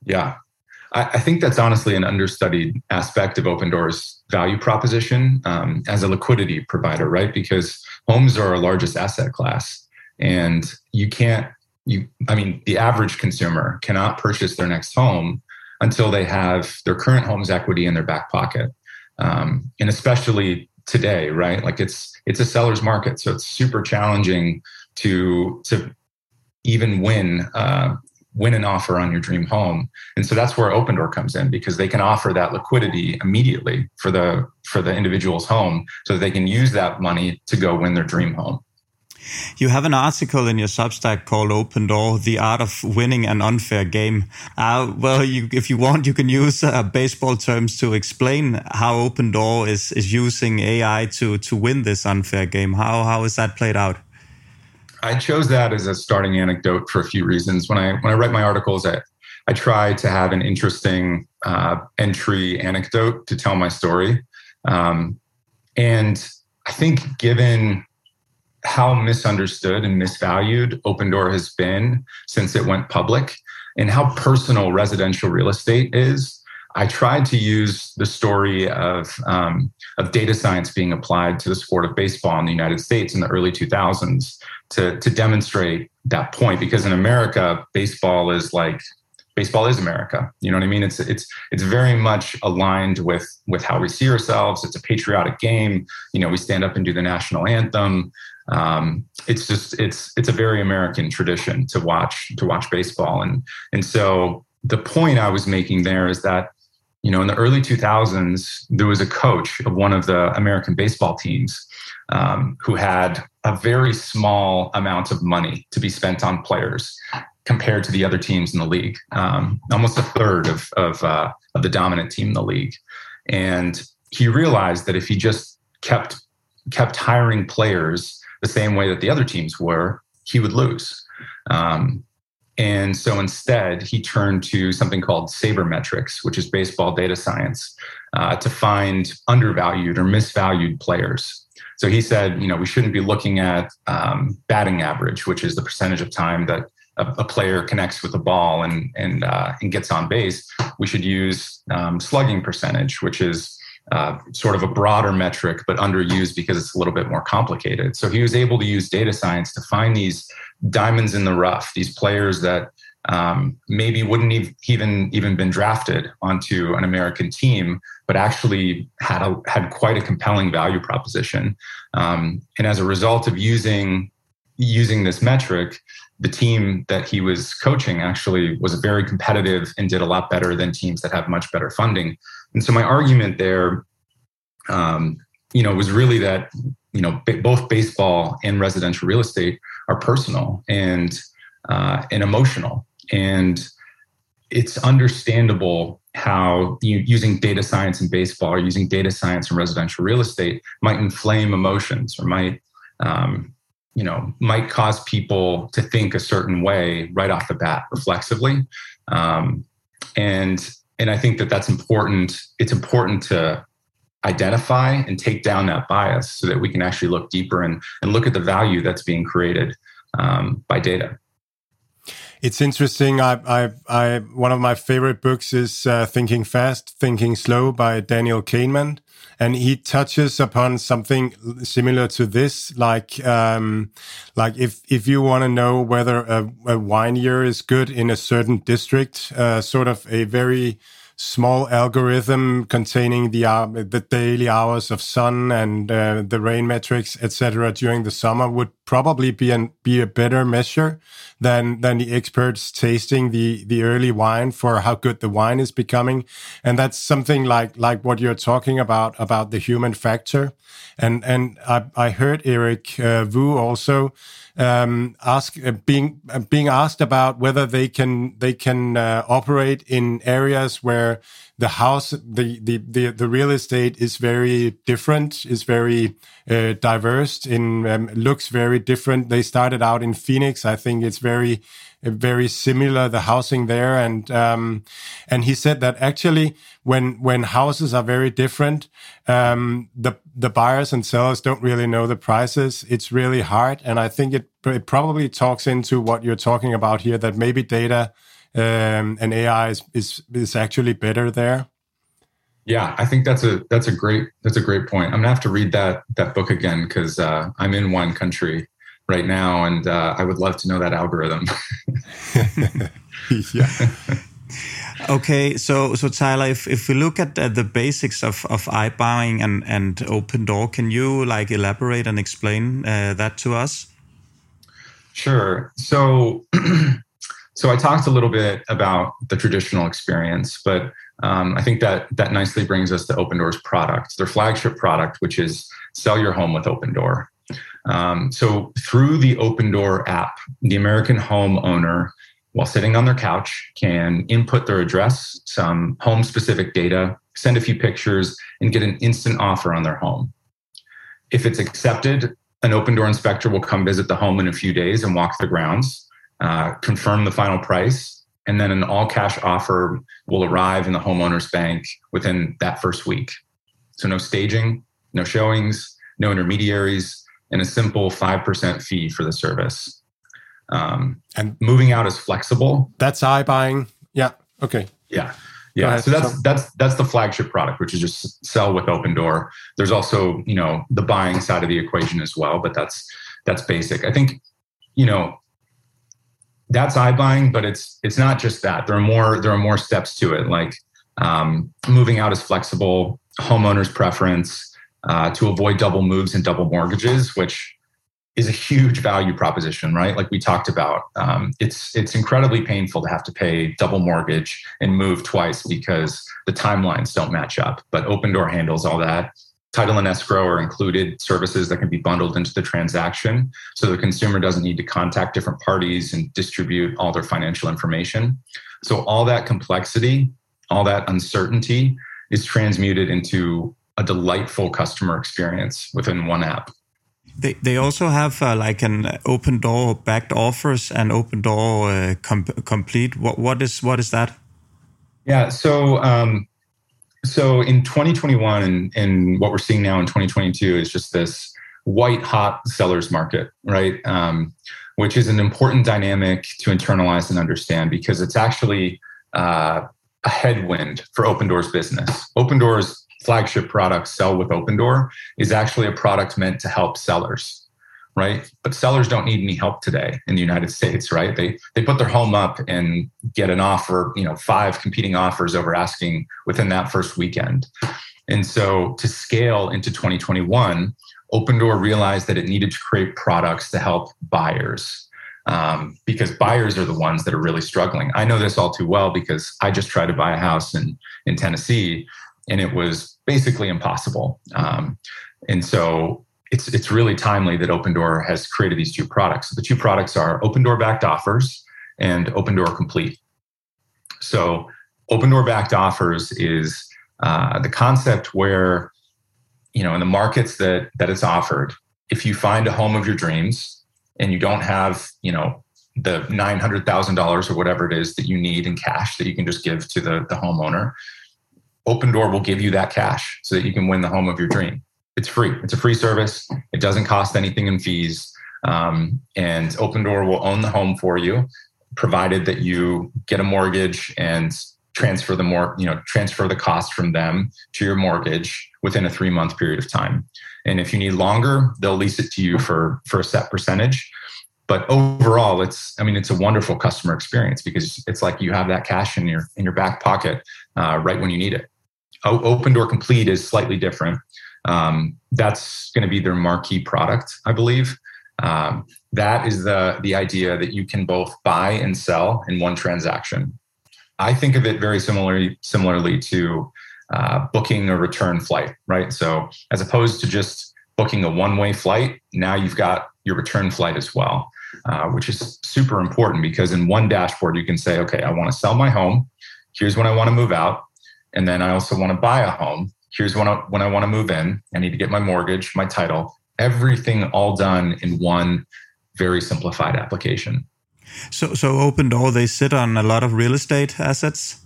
Yeah, I, I think that's honestly an understudied aspect of Opendoor's value proposition um, as a liquidity provider, right? Because homes are our largest asset class and you can't you i mean the average consumer cannot purchase their next home until they have their current home's equity in their back pocket. Um, and especially today right? Like it's it's a seller's market so it's super challenging to to even win uh, win an offer on your dream home. And so that's where Opendoor comes in because they can offer that liquidity immediately for the for the individual's home so that they can use that money to go win their dream home you have an article in your Substack called Opendoor, The Art of Winning an Unfair Game. Uh, well, you, if you want, you can use uh, baseball terms to explain how Opendoor is, is using AI to, to win this unfair game. How, how is that played out? I chose that as a starting anecdote for a few reasons. When I when I write my articles, I I try to have an interesting uh, entry anecdote to tell my story, um, and I think given how misunderstood and misvalued Opendoor has been since it went public, and how personal residential real estate is, I tried to use the story of um, of data science being applied to the sport of baseball in the United States in the early 2000s to to demonstrate that point because in America baseball is like baseball is America. You know what I mean? It's it's it's very much aligned with with how we see ourselves. It's a patriotic game. You know, we stand up and do the national anthem. Um, it's just it's it's a very American tradition to watch to watch baseball, and and so the point I was making there is that you know, in the early 2000s, there was a coach of one of the American baseball teams um, who had a very small amount of money to be spent on players compared to the other teams in the league, um, almost a third of of, uh, of the dominant team in the league. And he realized that if he just kept kept hiring players the same way that the other teams were, he would lose. Um, and so instead, he turned to something called sabermetrics, which is baseball data science, uh, to find undervalued or misvalued players. So he said, you know, we shouldn't be looking at um, batting average, which is the percentage of time that a, a player connects with the ball and and uh, and gets on base. We should use um, slugging percentage, which is uh, sort of a broader metric, but underused because it's a little bit more complicated. So he was able to use data science to find these diamonds in the rough, these players that um, maybe wouldn't even even been drafted onto an American team, but actually had a, had quite a compelling value proposition. Um, and as a result of using using this metric, the team that he was coaching actually was very competitive and did a lot better than teams that have much better funding. And so my argument there, um, you know, was really that you know both baseball and residential real estate are personal and uh, and emotional, and it's understandable how you, using data science in baseball or using data science in residential real estate might inflame emotions or might um, you know might cause people to think a certain way right off the bat reflexively. Um, and and i think that that's important. It's important to identify and take down that bias so that we can actually look deeper and, and look at the value that's being created um, by data it's interesting. I, I, I, one of my favorite books is uh, Thinking Fast, Thinking Slow by Daniel Kahneman. And he touches upon something similar to this, like, um, like if, if you want to know whether a, a wine year is good in a certain district, uh, sort of a very, small algorithm containing the uh, the daily hours of sun and uh, the rain metrics, etc., during the summer would probably be an be a better measure than than the experts tasting the the early wine for how good the wine is becoming, and that's something like like what you're talking about about the human factor, and and I, I heard Eric uh, Wu also um, ask uh, being uh, being asked about whether they can they can uh, operate in areas where the house the, the the the real estate is very different is very uh, diverse in um, looks very different. They started out in phoenix. I think it's very very similar the housing there. And um, and he said that actually when when houses are very different um, the the buyers and sellers don't really know the prices. It's really hard. And i think it, it probably talks into what you're talking about here that maybe data um, and ai is, is is actually better there yeah i think that's a that's a great that's a great point i'm gonna have to read that that book again because uh, i'm in one country right now, and uh, I would love to know that algorithm. yeah. okay, so so Tyler, if, if we look at, the basics of, of iBuying and, and Opendoor, can you like elaborate and explain uh, that to us? Sure. So so I talked a little bit about the traditional experience, but um, I think that that nicely brings us to Opendoor's product, their flagship product, which is sell your home with Opendoor. Um, so through the Opendoor app, the American homeowner, while sitting on their couch, can input their address, some home specific data, send a few pictures, and get an instant offer on their home. If it's accepted, an Opendoor inspector will come visit the home in a few days and walk the grounds, uh, confirm the final price, and then an all cash offer will arrive in the homeowner's bank within that first week. So no staging, no showings, no intermediaries, and a simple 5% fee for the service. Um, and moving out is flexible. That's iBuying. Yeah. Okay. Yeah. Yeah. So that's that's that's the flagship product, which is just sell with Opendoor. There's also, you know, the buying side of the equation as well, but that's that's basic. I think, you know, that's iBuying, but it's it's not just that. There are more there are more steps to it. Like um, moving out is flexible, homeowners preference, uh, to avoid double moves and double mortgages, which is a huge value proposition, right? Like we talked about, um, it's it's incredibly painful to have to pay double mortgage and move twice because the timelines don't match up. But Opendoor handles all that. Title and escrow are included services that can be bundled into the transaction, so the consumer doesn't need to contact different parties and distribute all their financial information. So all that complexity, all that uncertainty, is transmuted into a delightful customer experience within one app. They, they also have uh, like an Opendoor backed offers and Opendoor uh, com- complete. What what is what is that? Yeah, so um, so in 2021 and, and what we're seeing now in 2022 is just this white hot sellers market, right? Um, which is an important dynamic to internalize and understand because it's actually uh, a headwind for Opendoor's business. Opendoor's flagship product, Sell with Opendoor, is actually a product meant to help sellers, right? But sellers don't need any help today in the United States, right? They they put their home up and get an offer, you know, five competing offers over asking within that first weekend. And so to scale into 2021, Opendoor realized that it needed to create products to help buyers. Um, because buyers are the ones that are really struggling. I know this all too well because I just tried to buy a house in, in Tennessee and it was basically impossible. Um, and so it's it's really timely that Opendoor has created these two products. The two products are Opendoor backed offers and Opendoor Complete. So Opendoor backed offers is uh, the concept where you know in the markets that that it's offered, if you find a home of your dreams and you don't have you know the nine hundred thousand dollars or whatever it is that you need in cash that you can just give to the the homeowner, Opendoor will give you that cash so that you can win the home of your dream. It's free. It's a free service. It doesn't cost anything in fees. Um, and Opendoor will own the home for you, provided that you get a mortgage and transfer the more, you know, transfer the cost from them to your mortgage within a three month period of time. And if you need longer, they'll lease it to you for for a set percentage. But overall, it's I mean, it's a wonderful customer experience because it's like you have that cash in your in your back pocket uh, right when you need it. Opendoor Complete is slightly different. Um, that's going to be their marquee product, I believe. Um, that is the the idea that you can both buy and sell in one transaction. I think of it very similarly similarly to uh, booking a return flight, right? So as opposed to just booking a one way flight, now you've got your return flight as well, uh, which is super important because in one dashboard you can say, okay, I want to sell my home. Here's when I want to move out. And then I also want to buy a home. Here's when I, when I want to move in. I need to get my mortgage, my title, everything all done in one very simplified application. So, so Opendoor, they sit on a lot of real estate assets.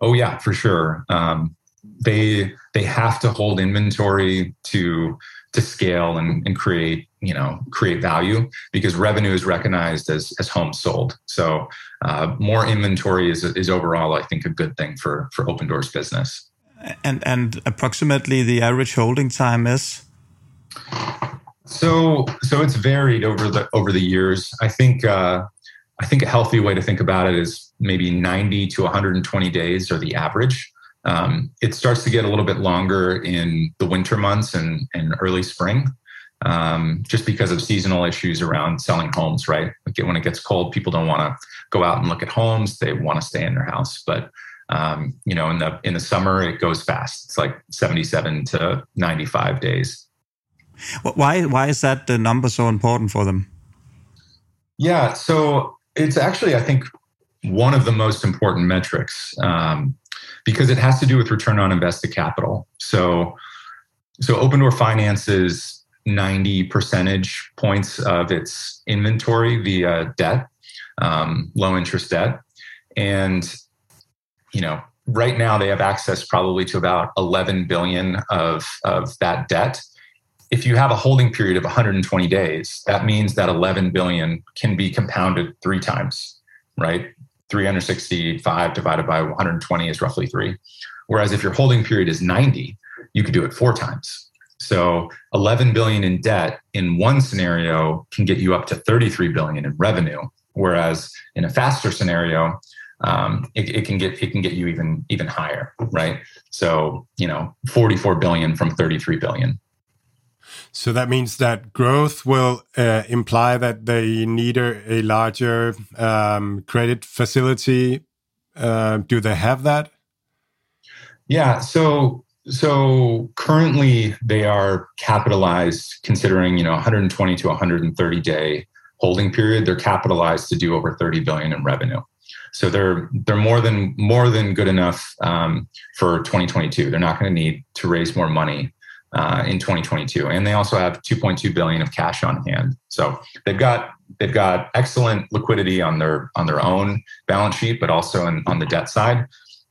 Oh yeah, for sure. Um, they they have to hold inventory to to scale and, and create you know create value because revenue is recognized as as homes sold so uh, more inventory is is overall i think a good thing for for Opendoor's business and and approximately the average holding time is so so it's varied over the over the years i think uh, i think a healthy way to think about it is maybe 90 to 120 days are the average um, it starts to get a little bit longer in the winter months and, and early spring, um, just because of seasonal issues around selling homes, right? Like when it gets cold, people don't want to go out and look at homes; they want to stay in their house. But um, you know, in the in the summer, it goes fast. It's like seventy-seven to ninety-five days. Why why is that the number so important for them? Yeah, so it's actually I think one of the most important metrics. Um, because it has to do with return on invested capital. So, so Opendoor finances 90 percentage points of its inventory via debt, um, low interest debt. And, you know, right now they have access probably to about 11 billion of, of that debt. If you have a holding period of 120 days, that means that 11 billion can be compounded three times, right? 365 divided by 120 is roughly three. Whereas if your holding period is 90, you could do it four times. So 11 billion in debt in one scenario can get you up to 33 billion in revenue. Whereas in a faster scenario, um, it, it, can get it can get you even even higher, right? So you know, 44 billion from 33 billion. So that means that growth will uh, imply that they need a, a larger um, credit facility. Uh, do they have that? Yeah. So so currently they are capitalized considering you know 120 to 130 day holding period. They're capitalized to do over 30 billion in revenue. So they're they're more than more than good enough um, for 2022. They're not going to need to raise more money uh, in 2022, and they also have 2.2 billion of cash on hand. So they've got they've got excellent liquidity on their on their own balance sheet, but also in, on the debt side.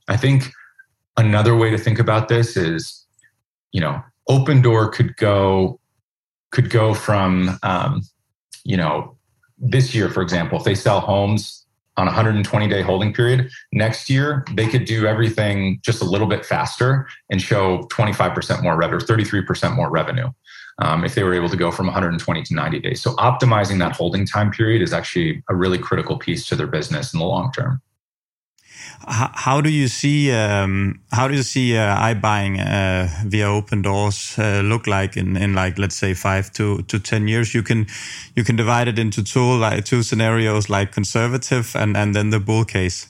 I think another way to think about this is, you know, Opendoor could go could go from um, you know this year, for example, if they sell homes on a 120 day holding period. Next year, they could do everything just a little bit faster and show 25% more revenue, 33% more revenue um, if they were able to go from 120 to 90 days. So optimizing that holding time period is actually a really critical piece to their business in the long term how do you see um, how do you see uh, iBuying uh, via Opendoors uh, look like in, in like let's say five to, to ten years? You can you can divide it into two like two scenarios like conservative and and then the bull case.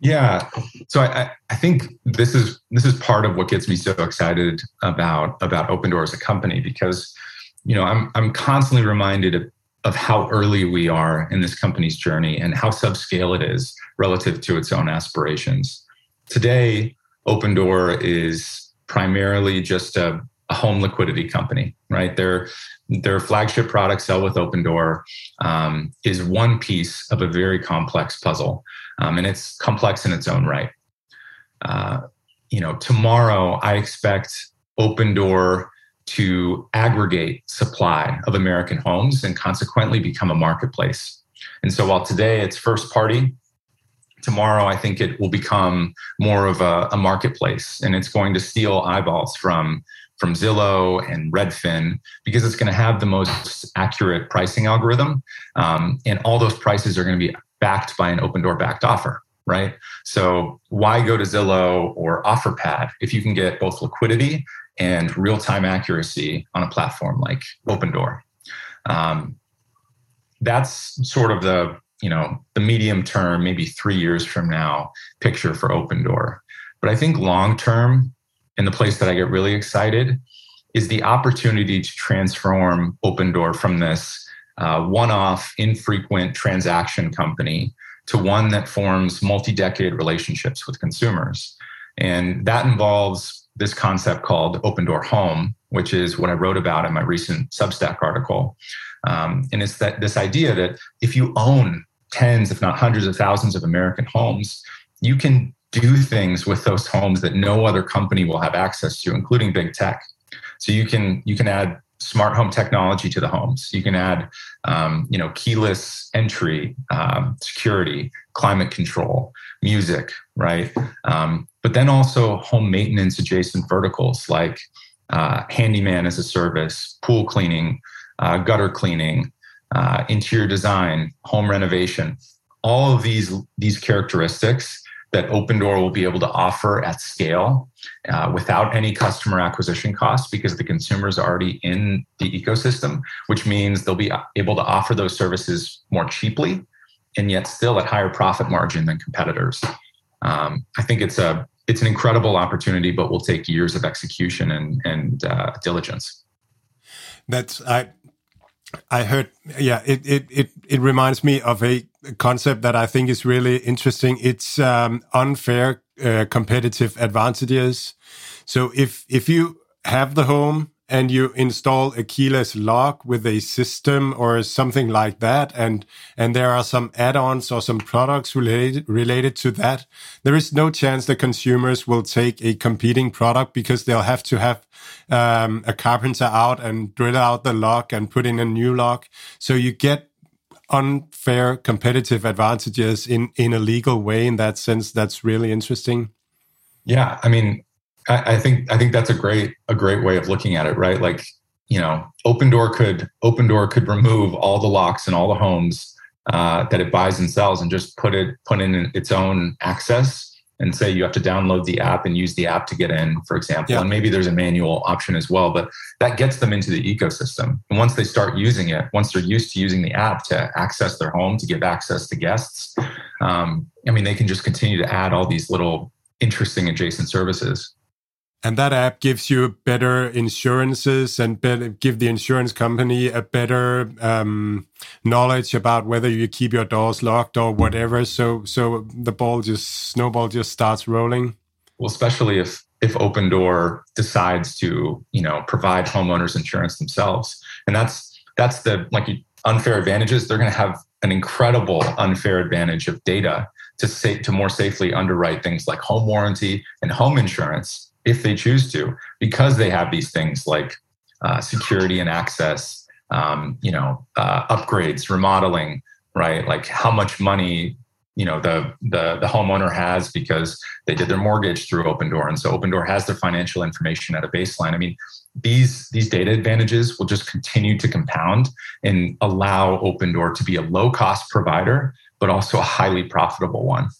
Yeah, so I, I think this is this is part of what gets me so excited about about Opendoor as a company because you know I'm I'm constantly reminded of of how early we are in this company's journey and how subscale it is relative to its own aspirations. Today, Opendoor is primarily just a, a home liquidity company, right? Their their flagship product, Sell with Opendoor, um, is one piece of a very complex puzzle, um, and it's complex in its own right. Uh, you know, tomorrow I expect Opendoor to aggregate supply of American homes and consequently become a marketplace. And so while today it's first party, tomorrow I think it will become more of a, a marketplace and it's going to steal eyeballs from from Zillow and Redfin because it's going to have the most accurate pricing algorithm. Um, and all those prices are going to be backed by an Opendoor backed offer, right? So why go to Zillow or OfferPad if you can get both liquidity and real time accuracy on a platform like Opendoor. Um, that's sort of the you know the medium term, maybe three years from now, picture for Opendoor. But I think long term, and the place that I get really excited is the opportunity to transform Opendoor from this uh, one-off, infrequent transaction company to one that forms multi-decade relationships with consumers, and that involves this concept called Opendoor Home, which is what I wrote about in my recent Substack article. Um, and it's that this idea that if you own tens, if not hundreds of thousands of American homes, you can do things with those homes that no other company will have access to, including big tech. So you can you can add smart home technology to the homes. You can add, um, you know, keyless entry, um, security, climate control, music, right? Um, but then also home maintenance adjacent verticals like uh, handyman as a service, pool cleaning, uh, gutter cleaning, uh, interior design, home renovation. All of these these characteristics that Opendoor will be able to offer at scale uh, without any customer acquisition costs because the consumer is already in the ecosystem, which means they'll be able to offer those services more cheaply and yet still at higher profit margin than competitors. Um, I think it's a it's an incredible opportunity, but will take years of execution and and uh, diligence. That's I I heard, yeah, it, it, it, it reminds me of a concept that I think is really interesting. It's um, unfair uh, competitive advantages. So if if you have the home and you install a keyless lock with a system or something like that and and there are some add-ons or some products related related to that there is no chance the consumers will take a competing product because they'll have to have um, a carpenter out and drill out the lock and put in a new lock. So you get unfair competitive advantages in in a legal way in that sense. That's really interesting. Yeah i mean I, I think I think that's a great a great way of looking at it, right? Like you know, Opendoor could Opendoor could remove all the locks in all the homes uh, that it buys and sells, and just put it put in its own access and say you have to download the app and use the app to get in, for example. Yeah. And maybe there's a manual option as well, but that gets them into the ecosystem. And once they start using it, once they're used to using the app to access their home, to give access to guests, um, I mean, they can just continue to add all these little interesting adjacent services. And that app gives you better insurances and better, give the insurance company a better um, knowledge about whether you keep your doors locked or whatever. So so the ball just snowball just starts rolling. Well, especially if if Opendoor decides to you know provide homeowners insurance themselves, and that's that's the like unfair advantages. They're going to have an incredible unfair advantage of data to say to more safely underwrite things like home warranty and home insurance if they choose to, because they have these things like uh, security and access, um, you know, uh, upgrades, remodeling, right? Like how much money you know the, the the homeowner has because they did their mortgage through Opendoor, and so Opendoor has their financial information at a baseline. I mean, these these data advantages will just continue to compound and allow Opendoor to be a low cost provider, but also a highly profitable one.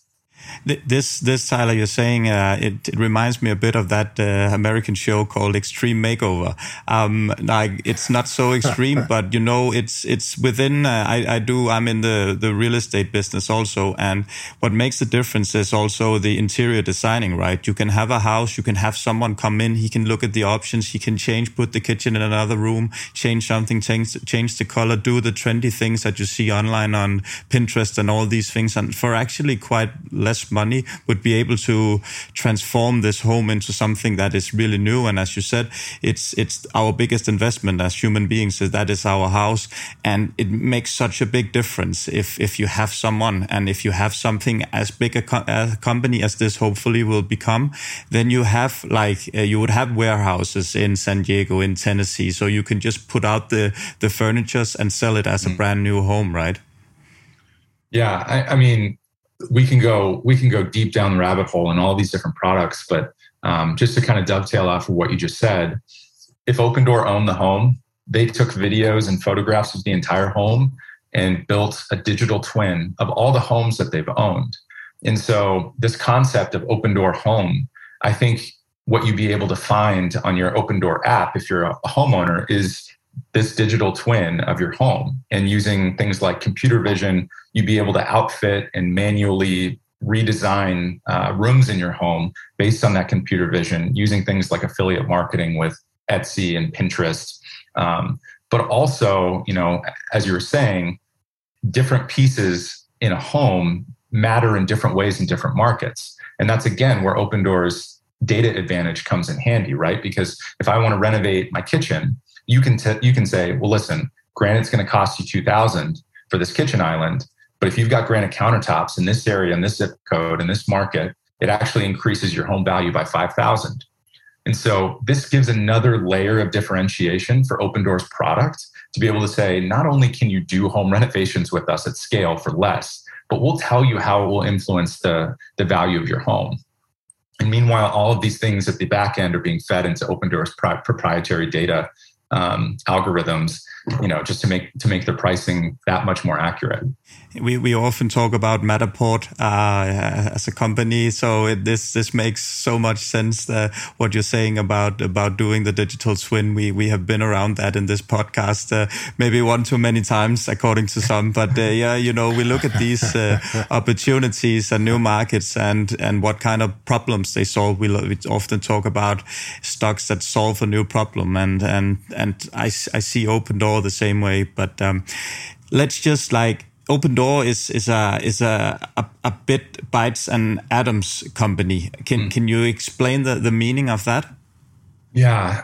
This, this Tyler, you're saying uh, it, it, reminds me a bit of that uh, American show called Extreme Makeover. Um, like it's not so extreme, but you know, it's it's within. Uh, I, I do. I'm in the the real estate business also, and what makes the difference is also the interior designing. Right? You can have a house, you can have someone come in, he can look at the options, he can change, put the kitchen in another room, change something, change change the color, do the trendy things that you see online on Pinterest and all these things, and for actually quite less less money would be able to transform this home into something that is really new. And as you said, it's it's our biggest investment as human beings. Is that is our house, and it makes such a big difference if if you have someone and if you have something as big a, co a company as this hopefully will become, then you have like uh, you would have warehouses in San Diego, in Tennessee, so you can just put out the the furnitures and sell it as a brand new home, right? Yeah, I, I mean, we can go we can go deep down the rabbit hole in all these different products but um, just to kind of dovetail off of what you just said if Opendoor owned the home they took videos and photographs of the entire home and built a digital twin of all the homes that they've owned. And so this concept of Opendoor home i think what you'd be able to find on your Opendoor app if you're a homeowner is this digital twin of your home. And using things like computer vision you'd be able to outfit and manually redesign uh, rooms in your home based on that computer vision using things like affiliate marketing with etsy and pinterest. Um, but also you know as you were saying different pieces in a home matter in different ways in different markets. And that's again where Opendoor's data advantage comes in handy right? Because if i want to renovate my kitchen you can t- you can say, well, listen, granite's going to cost you two thousand for this kitchen island, but if you've got granite countertops in this area, in this zip code, in this market, it actually increases your home value by five thousand. And so this gives another layer of differentiation for Opendoor's product to be able to say, not only can you do home renovations with us at scale for less, but we'll tell you how it will influence the, the value of your home. And meanwhile, all of these things at the back end are being fed into Opendoor's proprietary data um, algorithms, you know, just to make to make the pricing that much more accurate. We we often talk about Matterport uh, as a company, so it, this this makes so much sense. Uh, what you're saying about about doing the digital twin, we we have been around that in this podcast, uh, maybe one too many times, according to some. But uh, yeah, you know, we look at these uh, opportunities and new markets and and what kind of problems they solve. We, we often talk about stocks that solve a new problem, and and and I I see Opendoor the same way. But um, let's just like Opendoor is is a is a a, a bit bytes and atoms company. Can mm. can you explain the the meaning of that? Yeah,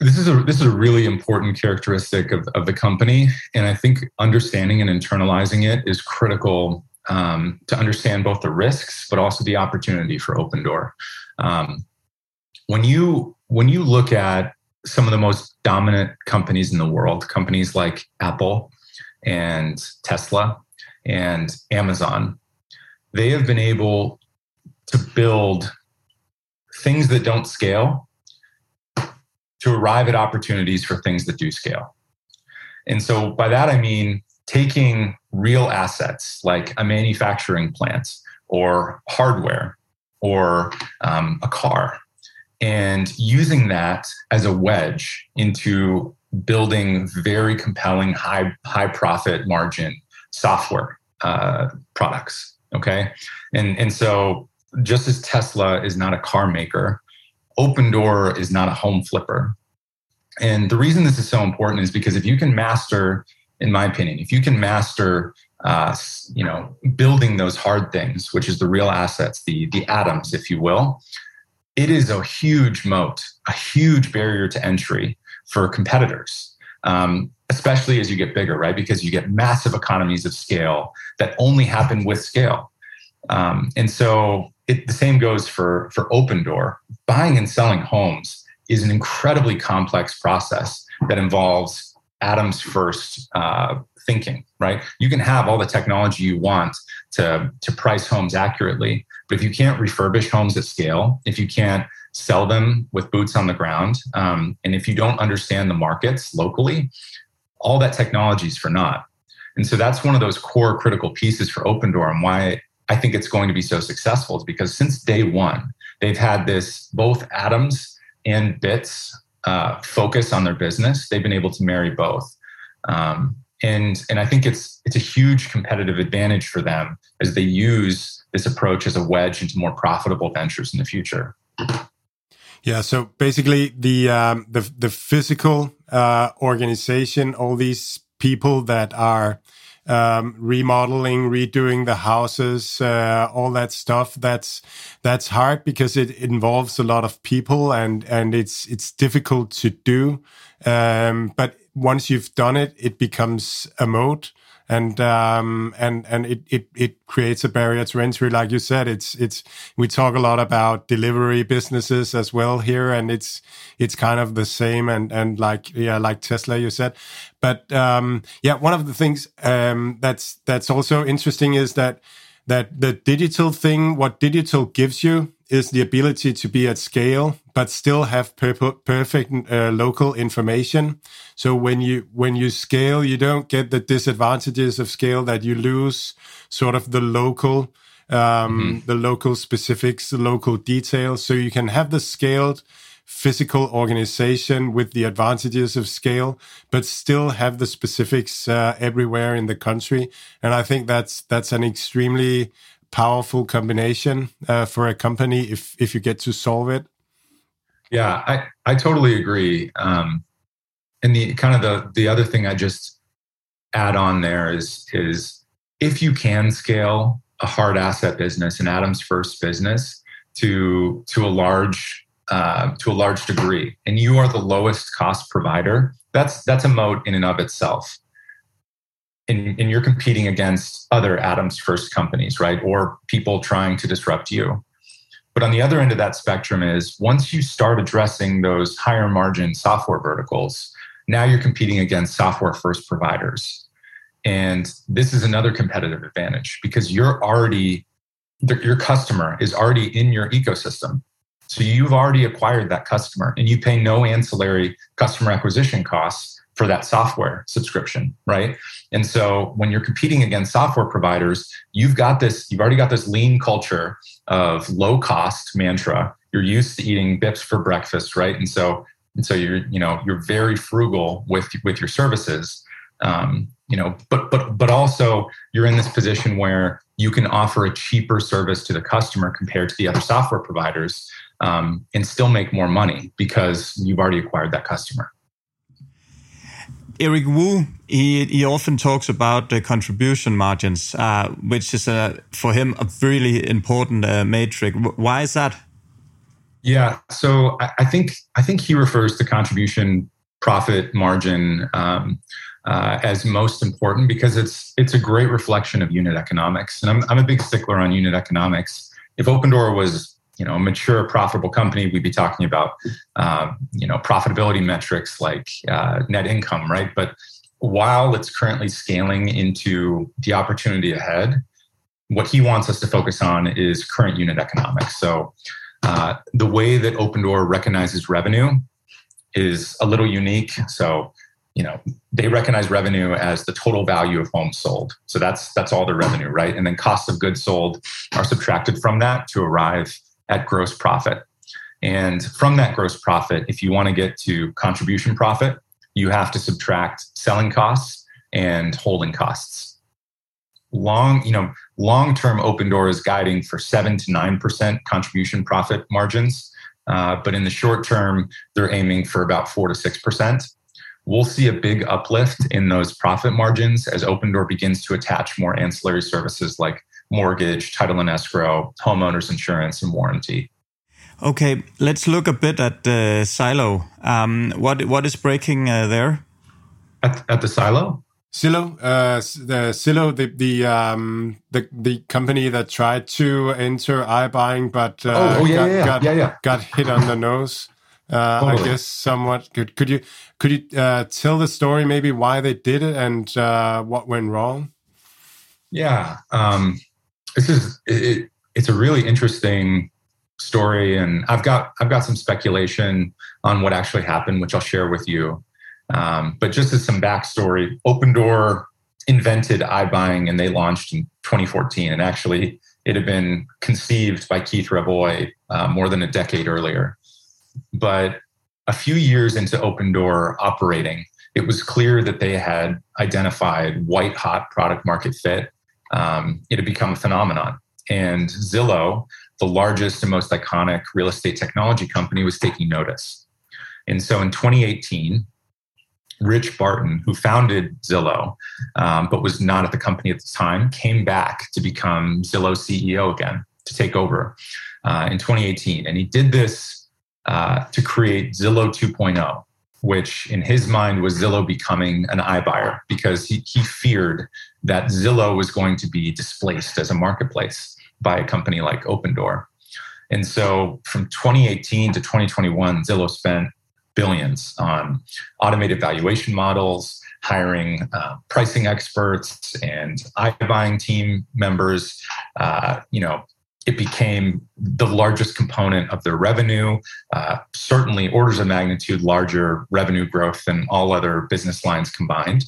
this is a this is a really important characteristic of, of the company, and I think understanding and internalizing it is critical um, to understand both the risks but also the opportunity for Opendoor. Um, when you when you look at some of the most dominant companies in the world, companies like Apple, and Tesla and Amazon, they have been able to build things that don't scale to arrive at opportunities for things that do scale. And so by that, I mean taking real assets like a manufacturing plant or hardware or um, a car, and using that as a wedge into building very compelling high high profit margin software uh, products. Okay, and and so just as Tesla is not a car maker, Opendoor is not a home flipper. And the reason this is so important is because if you can master, in my opinion, if you can master, uh, you know, building those hard things, which is the real assets, the the atoms, if you will, it is a huge moat, a huge barrier to entry for competitors, um, especially as you get bigger, right? Because you get massive economies of scale that only happen with scale. Um, and so it, the same goes for for Opendoor. Buying and selling homes is an incredibly complex process that involves atoms first uh, thinking. Right? You can have all the technology you want to to price homes accurately, but if you can't refurbish homes at scale, if you can't sell them with boots on the ground, um, and if you don't understand the markets locally, all that technology is for naught. And so that's one of those core critical pieces for Opendoor and why I think it's going to be so successful is because since day one, they've had this both atoms and bits uh, focus on their business. They've been able to marry both. Um, and, and I think it's, it's a huge competitive advantage for them as they use this approach as a wedge into more profitable ventures in the future. Yeah, so basically the um, the the physical uh, organization, all these people that are um, remodeling, redoing the houses, uh, all that stuff. That's that's hard because it involves a lot of people and and it's it's difficult to do. Um, but once you've done it, it becomes a mode and um, and and it, it it creates a barrier to entry. Like you said, it's it's we talk a lot about delivery businesses as well here, and it's it's kind of the same. And and like yeah, like Tesla, you said, but um, yeah, one of the things um, that's that's also interesting is that that the digital thing, what digital gives you is the ability to be at scale, but still have per perfect uh, local information. So when you when you scale, you don't get the disadvantages of scale that you lose sort of the local um, mm -hmm. the local specifics, the local details. So you can have the scaled physical organization with the advantages of scale, but still have the specifics uh, everywhere in the country. And I think that's that's an extremely powerful combination uh, for a company if if you get to solve it. Yeah, I I totally agree. Um, and the kind of the the other thing I just add on there is is if you can scale a hard asset business, an atoms first business, to to a large uh, to a large degree, and you are the lowest cost provider, that's that's a moat in and of itself. And, and you're competing against other Atoms First companies, right? Or people trying to disrupt you. But on the other end of that spectrum is once you start addressing those higher margin software verticals, now you're competing against software first providers. And this is another competitive advantage because you're already, your customer is already in your ecosystem. So you've already acquired that customer and you pay no ancillary customer acquisition costs for that software subscription, right? And so when you're competing against software providers, you've got this, you've already got this lean culture of low cost mantra. You're used to eating bips for breakfast, right? And so, and so you're, you know, you're very frugal with with your services. Um, you know, but but but also you're in this position where you can offer a cheaper service to the customer compared to the other software providers um, and still make more money because you've already acquired that customer. Eric Wu, he, he often talks about the contribution margins, uh, which is uh, for him a really important uh, metric. Why is that? Yeah, so I, I, think I think he refers to contribution profit margin um, uh, as most important because it's it's a great reflection of unit economics, and I'm I'm a big stickler on unit economics. If Opendoor was you know a mature profitable company we'd be talking about uh, you know profitability metrics like uh, net income right? But while it's currently scaling into the opportunity ahead what he wants us to focus on is current unit economics. So uh, the way that Opendoor recognizes revenue is a little unique. So you know they recognize revenue as the total value of homes sold. So that's that's all the revenue right? And then cost of goods sold are subtracted from that to arrive at gross profit. And from that gross profit, if you want to get to contribution profit, you have to subtract selling costs and holding costs. Long, you know, long-term Opendoor is guiding for seven to nine percent contribution profit margins, uh, but in the short term, they're aiming for about four to six percent. We'll see a big uplift in those profit margins as Opendoor begins to attach more ancillary services like mortgage, title and escrow, homeowners insurance, and warranty. Okay, let's look a bit at uh, Silo. Um, what what is breaking uh, there? At, at the Silo. Zillow, uh, the Zillow, the the um the the company that tried to enter iBuying, but uh, oh, oh yeah, got, yeah, yeah. Got, yeah, yeah. got hit on the nose. Uh, totally. I guess somewhat. Could could you could you uh, tell the story maybe why they did it and uh, what went wrong? Yeah, um, this is it, it's a really interesting story, and I've got I've got some speculation on what actually happened, which I'll share with you. Um, but just as some backstory, Opendoor invented iBuying and they launched in 2014, and actually it had been conceived by Keith Rabois uh, more than a decade earlier. But a few years into Opendoor operating, it was clear that they had identified white hot product market fit. Um, it had become a phenomenon. And Zillow, the largest and most iconic real estate technology company, was taking notice. And so in 2018, Rich Barton, who founded Zillow, um, but was not at the company at the time, came back to become Zillow CEO again to take over uh, in 2018. And he did this uh, to create Zillow 2.0, which in his mind was Zillow becoming an iBuyer because he, he feared that Zillow was going to be displaced as a marketplace by a company like Opendoor. And so from 2018 to 2021, Zillow spent billions on automated valuation models, hiring uh, pricing experts and iBuying team members, uh, you know, it became the largest component of their revenue, uh, certainly orders of magnitude larger revenue growth than all other business lines combined.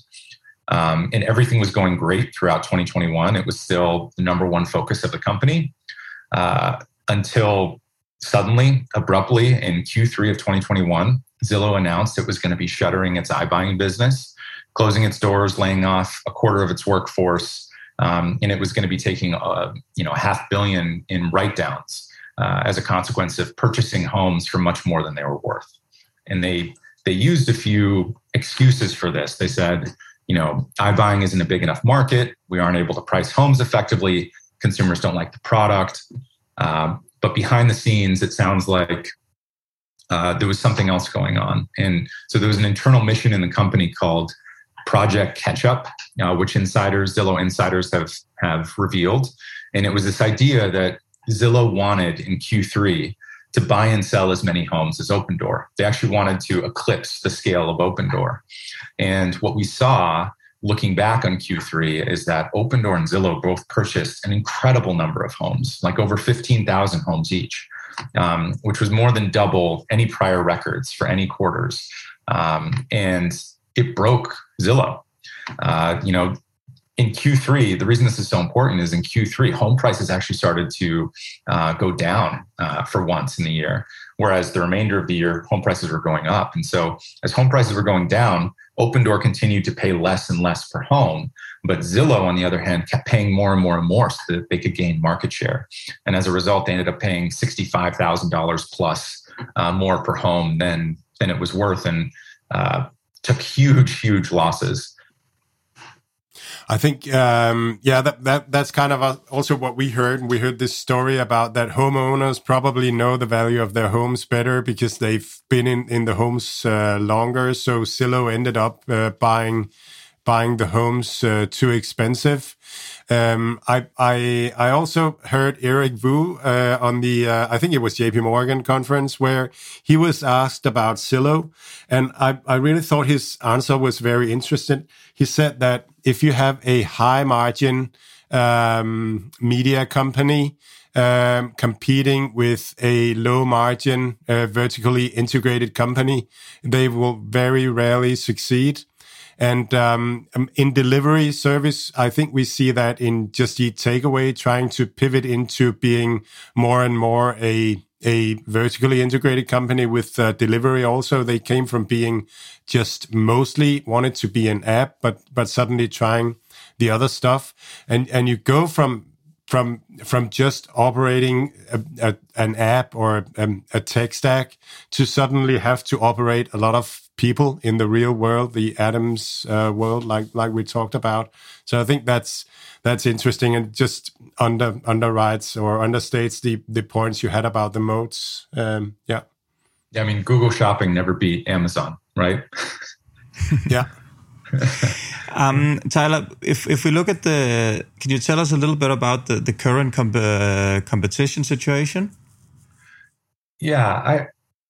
Um, and everything was going great throughout 2021. It was still the number one focus of the company uh, until suddenly, abruptly, in Q3 of 2021, Zillow announced it was going to be shuttering its iBuying business, closing its doors, laying off a quarter of its workforce, um, and it was going to be taking a, uh, you know a half billion in write downs uh, as a consequence of purchasing homes for much more than they were worth. And they they used a few excuses for this. They said, you know, iBuying isn't a big enough market. We aren't able to price homes effectively. Consumers don't like the product. Um, but behind the scenes, it sounds like uh, there was something else going on. And so there was an internal mission in the company called Project Catch-up, uh, which insiders, Zillow insiders have, have revealed. And it was this idea that Zillow wanted in Q3 to buy and sell as many homes as Opendoor. They actually wanted to eclipse the scale of Opendoor. And what we saw looking back on Q3 is that Opendoor and Zillow both purchased an incredible number of homes, like over 15,000 homes each, um, which was more than double any prior records for any quarters. Um, and it broke Zillow. Uh, you know, in Q3, the reason this is so important is in Q3, home prices actually started to uh, go down uh, for once in the year, whereas the remainder of the year, home prices were going up. And so, as home prices were going down, Opendoor continued to pay less and less per home. But Zillow, on the other hand, kept paying more and more and more so that they could gain market share. And as a result, they ended up paying $65,000 plus uh, more per home than, than it was worth. And uh, took huge, huge losses. I think, um, yeah, that, that that's kind of also what we heard. We heard this story about that homeowners probably know the value of their homes better because they've been in, in the homes uh, longer. So Zillow ended up uh, buying buying the homes uh, too expensive. Um, I, I, I also heard Eric Wu uh, on the, uh, I think it was JP Morgan conference where he was asked about Zillow. And I, I really thought his answer was very interesting. He said that if you have a high margin um, media company, um, competing with a low margin, uh, vertically integrated company, they will very rarely succeed. And um, um, in delivery service, I think we see that in Just Eat Takeaway trying to pivot into being more and more a a vertically integrated company with uh, delivery. Also they came from being just mostly wanted to be an app but but suddenly trying the other stuff. And and you go from from from just operating a, a, an app or a, a, tech stack to suddenly have to operate a lot of people in the real world, the atoms uh, world, like like we talked about. So I think that's that's interesting and just under underwrites or understates the the points you had about the moats. Um, yeah. Yeah, I mean, Google Shopping never beat Amazon, right? yeah. um, Tyler, if if we look at the, can you tell us a little bit about the the current comp- uh, competition situation? Yeah, I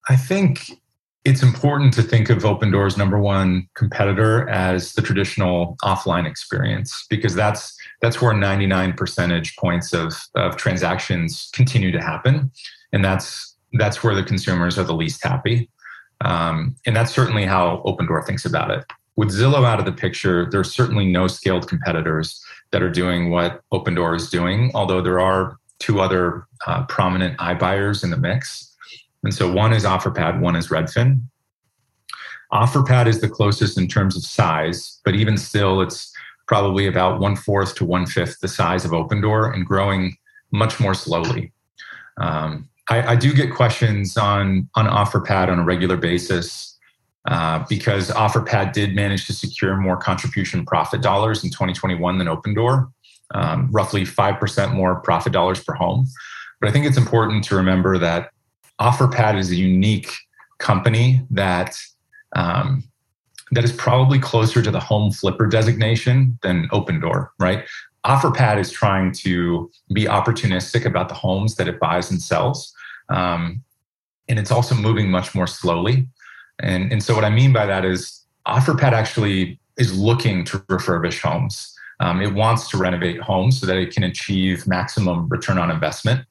I think it's important to think of Opendoor's number one competitor as the traditional offline experience because that's that's where 99 percentage points of, of transactions continue to happen. And that's that's where the consumers are the least happy. Um, and that's certainly how Opendoor thinks about it. With zillow out of the picture there's certainly no scaled competitors that are doing what Opendoor is doing although there are two other uh, prominent iBuyers in the mix and so one is OfferPad, one is Redfin. OfferPad is the closest in terms of size, but even still, it's probably about one fourth to one fifth the size of Opendoor and growing much more slowly. Um, I, I, do get questions on on OfferPad on a regular basis uh, because OfferPad did manage to secure more contribution profit dollars in 2021 than Opendoor, um, roughly five percent more profit dollars per home. But I think it's important to remember that OfferPad is a unique company that um, that is probably closer to the home flipper designation than Opendoor, right? OfferPad is trying to be opportunistic about the homes that it buys and sells. Um, and it's also moving much more slowly. And, and so, what I mean by that is, OfferPad actually is looking to refurbish homes. Um, it wants to renovate homes so that it can achieve maximum return on investment.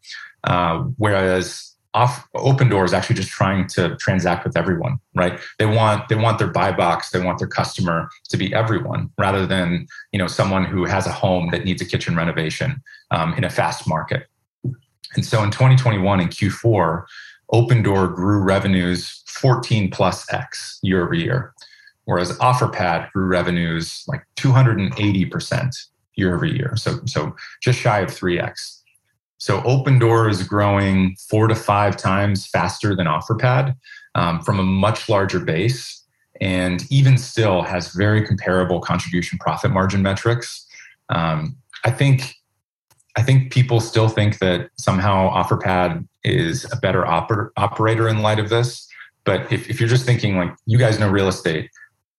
Uh, whereas off Opendoor is actually just trying to transact with everyone right? They want they want their buy box they want their customer to be everyone rather than you know someone who has a home that needs a kitchen renovation um, in a fast market. And so in 2021 in q4 Opendoor grew revenues 14 plus x year over year whereas offerpad grew revenues like 280% year over year. So so just shy of 3x so Opendoor is growing four to five times faster than OfferPad um, from a much larger base, and even still has very comparable contribution profit margin metrics. Um, I think I think people still think that somehow OfferPad is a better oper- operator in light of this. But if, if you're just thinking like you guys know real estate,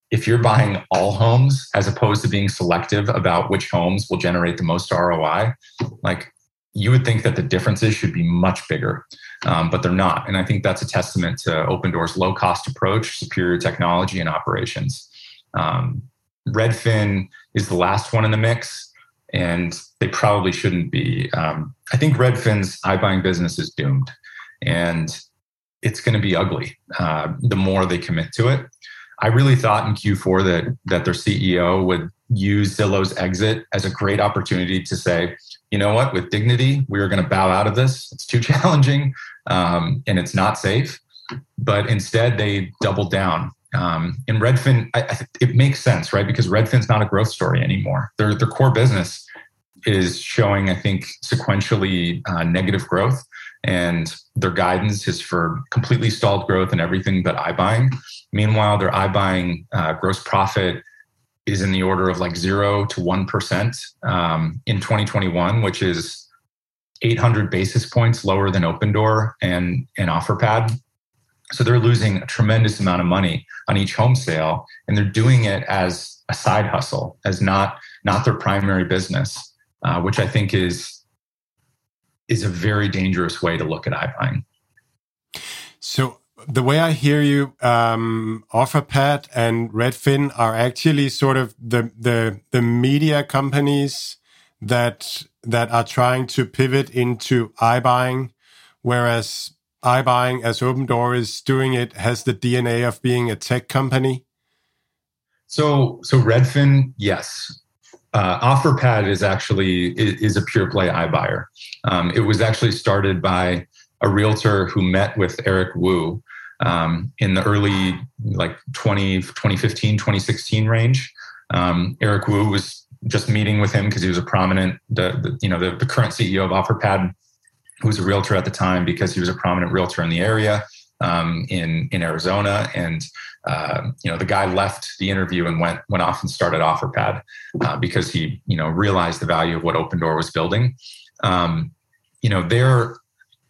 if you're buying all homes as opposed to being selective about which homes will generate the most ROI, like you would think that the differences should be much bigger, um, but they're not. And I think that's a testament to Opendoor's low cost approach, superior technology, and operations. Um, Redfin is the last one in the mix, and they probably shouldn't be. Um, I think Redfin's iBuying business is doomed, and it's going to be ugly uh, the more they commit to it. I really thought in Q4 that that their CEO would use Zillow's exit as a great opportunity to say, you know what, with dignity, we are going to bow out of this. It's too challenging um, and it's not safe. But instead, they doubled down. Um, in Redfin, I, I, it makes sense, right? Because Redfin's not a growth story anymore. Their, their core business is showing, I think, sequentially uh, negative growth. And their guidance is for completely stalled growth and everything but iBuying. Meanwhile, their iBuying uh, gross profit is in the order of like zero to 1% um, in 2021, which is 800 basis points lower than Opendoor and, and OfferPad. So they're losing a tremendous amount of money on each home sale, and they're doing it as a side hustle, as not not their primary business, uh, which I think is is a very dangerous way to look at iBuying. So the way I hear you, um, OfferPad and Redfin are actually sort of the the the media companies that that are trying to pivot into iBuying, whereas iBuying, as Opendoor is doing it, has the DNA of being a tech company. So, so Redfin, yes. Uh, OfferPad is actually is, is a pure play iBuyer. Um, it was actually started by a realtor who met with Eric Wu um, in the early like 20, 2015, 2016 range. Um, Eric Wu was just meeting with him because he was a prominent, the, the you know the, the current CEO of OfferPad, who was a realtor at the time because he was a prominent realtor in the area um, in in Arizona, and uh, you know the guy left the interview and went went off and started OfferPad uh, because he you know realized the value of what Opendoor was building. Um, you know they're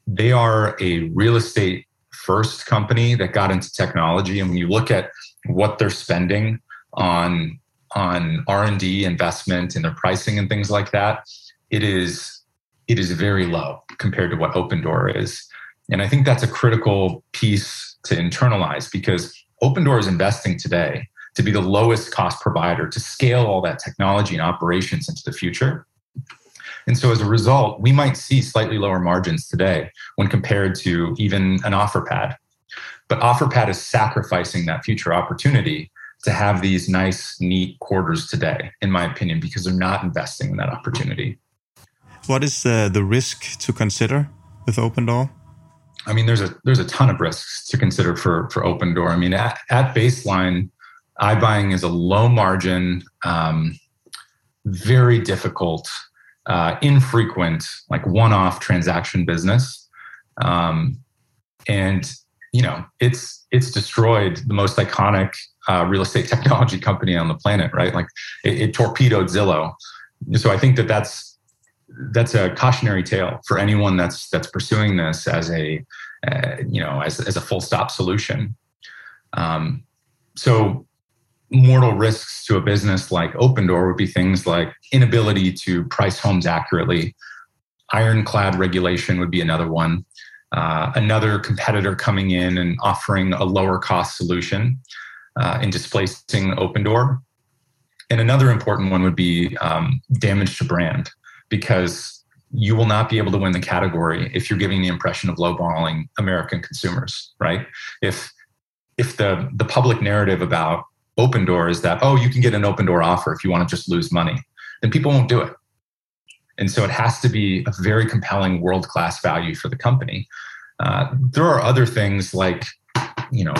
they are a real estate first company that got into technology, and when you look at what they're spending on on r&d investment and their pricing and things like that it is it is very low compared to what Opendoor is. And i think that's a critical piece to internalize because Opendoor is investing today to be the lowest cost provider to scale all that technology and operations into the future and so as a result we might see slightly lower margins today when compared to even an offerpad but offerpad is sacrificing that future opportunity to have these nice, neat quarters today, in my opinion, because they're not investing in that opportunity. What is the, the risk to consider with Opendoor? I mean, there's a there's a ton of risks to consider for for Opendoor. I mean, at, at baseline, iBuying is a low margin, um, very difficult, uh, infrequent, like one off transaction business, um, and you know it's it's destroyed the most iconic uh, real estate technology company on the planet, right? Like it, it, torpedoed Zillow. So I think that that's that's a cautionary tale for anyone that's that's pursuing this as a uh, you know as as a full stop solution. Um, so mortal risks to a business like Opendoor would be things like inability to price homes accurately. Ironclad regulation would be another one. Uh, another competitor coming in and offering a lower cost solution uh, in displacing Opendoor. And another important one would be um, damage to brand, because you will not be able to win the category if you're giving the impression of lowballing American consumers, right? If if the the public narrative about Opendoor is that oh you can get an Opendoor offer if you want to just lose money, then people won't do it. And so it has to be a very compelling world class value for the company. Uh, there are other things like you know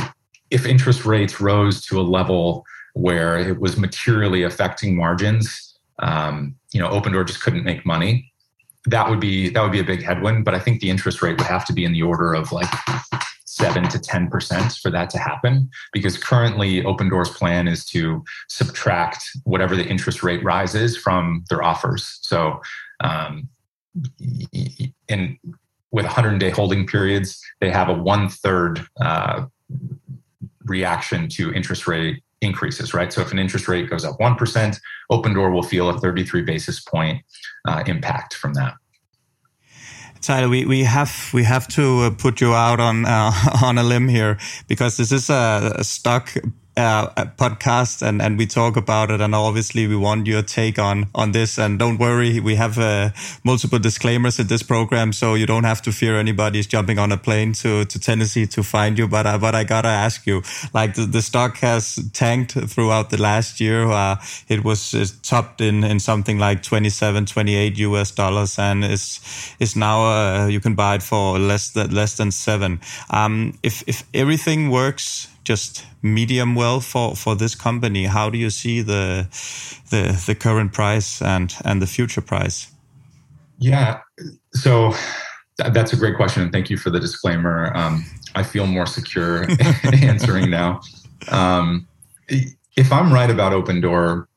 if interest rates rose to a level where it was materially affecting margins, um, you know, Opendoor just couldn't make money. That would be that would be a big headwind. But I think the interest rate would have to be in the order of like seven to ten percent for that to happen. Because currently, Opendoor's plan is to subtract whatever the interest rate rises from their offers. So, um, and with 100 day holding periods, they have a one third uh, reaction to interest rate increases, right? So if an interest rate goes up 1%, Opendoor will feel a 33 basis point uh, impact from that. Tyler, we, we have we have to uh, put you out on uh, on a limb here because this is a, a stock uh, podcast and, and we talk about it. And obviously we want your take on, on this. And don't worry, we have uh, multiple disclaimers in this program. So you don't have to fear anybody's jumping on a plane to, to Tennessee to find you. But, uh, but I gotta ask you, like the, the stock has tanked throughout the last year. Uh, it was topped in, in something like 27, 28 US dollars and is, is now, uh, you can buy it for less than, less than seven. Um, if, if everything works just medium well for for this company. How do you see the the the current price and and the future price? Yeah, so that's a great question, and thank you for the disclaimer. Um, I feel more secure answering now. Um, if I'm right about Opendoor,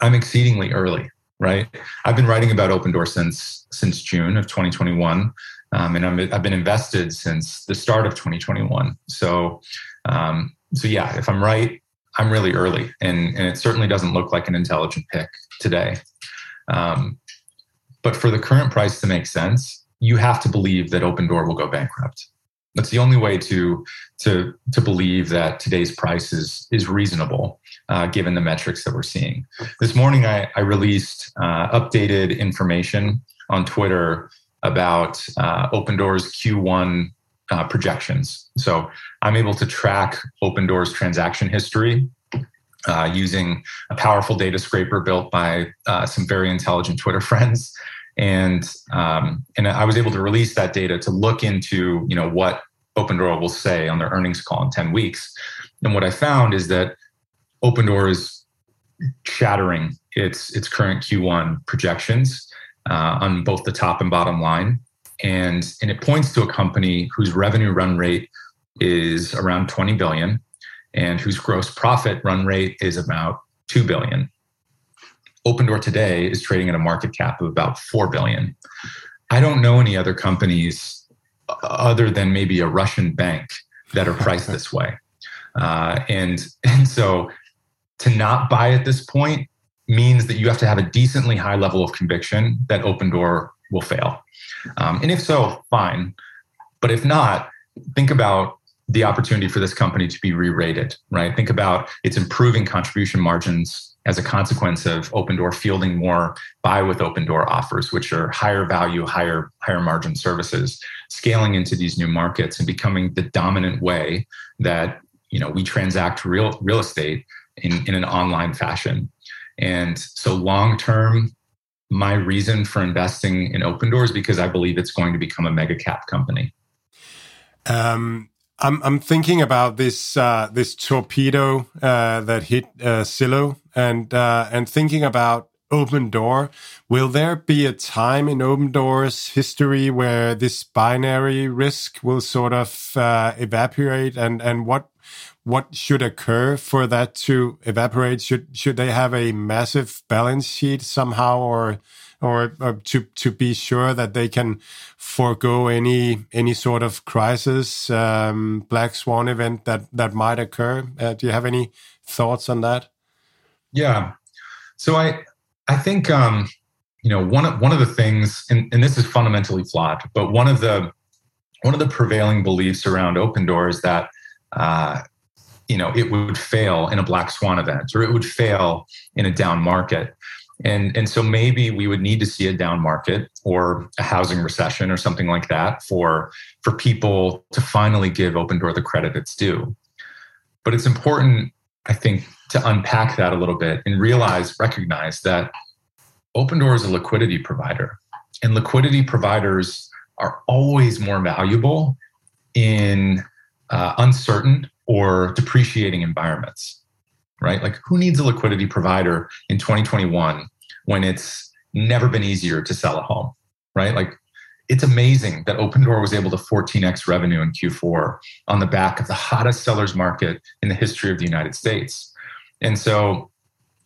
I'm exceedingly early. Right, I've been writing about Opendoor since since June of 2021. Um, and i have been invested since the start of 2021. So um, so yeah, if I'm right, I'm really early, and and it certainly doesn't look like an intelligent pick today. Um, but for the current price to make sense, you have to believe that Opendoor will go bankrupt. That's the only way to to to believe that today's price is is reasonable, uh, given the metrics that we're seeing. This morning, I, I released uh, updated information on Twitter about uh, Opendoor's Q1 uh, projections. So I'm able to track Opendoor's transaction history uh, using a powerful data scraper built by uh, some very intelligent Twitter friends. And um, and I was able to release that data to look into you know what Opendoor will say on their earnings call in 10 weeks. And what I found is that Opendoor is shattering its its current Q1 projections uh, on both the top and bottom line, and and it points to a company whose revenue run rate is around 20 billion, and whose gross profit run rate is about 2 billion. Opendoor today is trading at a market cap of about 4 billion. I don't know any other companies uh, other than maybe a Russian bank that are priced this way. Uh, and, and so to not buy at this point means that you have to have a decently high level of conviction that Opendoor will fail. Um, and if so, fine. But if not, think about the opportunity for this company to be re-rated, right? Think about its improving contribution margins as a consequence of Opendoor fielding more buy with Opendoor offers, which are higher value, higher higher margin services, scaling into these new markets and becoming the dominant way that you know we transact real real estate in, in an online fashion. And so long term, my reason for investing in Opendoor is because I believe it's going to become a mega cap company. Um, I'm I'm thinking about this uh, this torpedo uh, that hit uh, Zillow, and uh, and thinking about Opendoor. Will there be a time in Opendoor's history where this binary risk will sort of uh, evaporate, and and what what should occur for that to evaporate? Should should they have a massive balance sheet somehow, or or, or to to be sure that they can forego any any sort of crisis, um, black swan event that that might occur? Uh, do you have any thoughts on that? Yeah, so I I think um, you know one of one of the things, and, and this is fundamentally flawed, but one of the one of the prevailing beliefs around Opendoor is that uh, you know it would fail in a black swan event or it would fail in a down market. And and so maybe we would need to see a down market or a housing recession or something like that for for people to finally give Opendoor the credit it's due. But it's important i think to unpack that a little bit and realize recognize that Opendoor is a liquidity provider and liquidity providers are always more valuable in uh, uncertain or depreciating environments, right? Like, who needs a liquidity provider in 2021 when it's never been easier to sell a home, right? Like, it's amazing that Opendoor was able to 14x revenue in Q4 on the back of the hottest sellers market in the history of the United States. And so,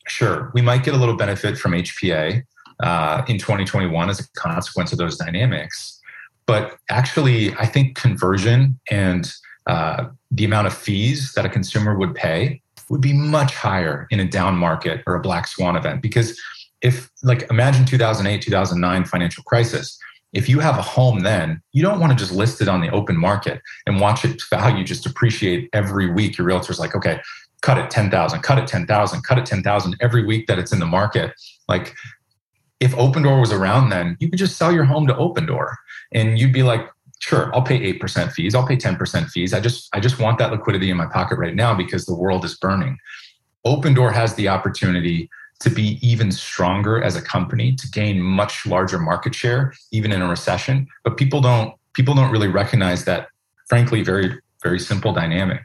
sure, we might get a little benefit from HPA uh, in 2021 as a consequence of those dynamics. But actually, I think conversion and uh, the amount of fees that a consumer would pay would be much higher in a down market or a black swan event. Because if, like, imagine 2008, 2009 financial crisis, if you have a home then, you don't want to just list it on the open market and watch its value just appreciate every week. Your realtor's like, okay, cut it 10,000, cut it 10,000, cut it 10,000 every week that it's in the market. Like, if Opendoor was around then, you could just sell your home to Opendoor and you'd be like, sure i'll pay 8% fees i'll pay 10% fees i just i just want that liquidity in my pocket right now because the world is burning Opendoor has the opportunity to be even stronger as a company to gain much larger market share even in a recession but people don't people don't really recognize that frankly very very simple dynamic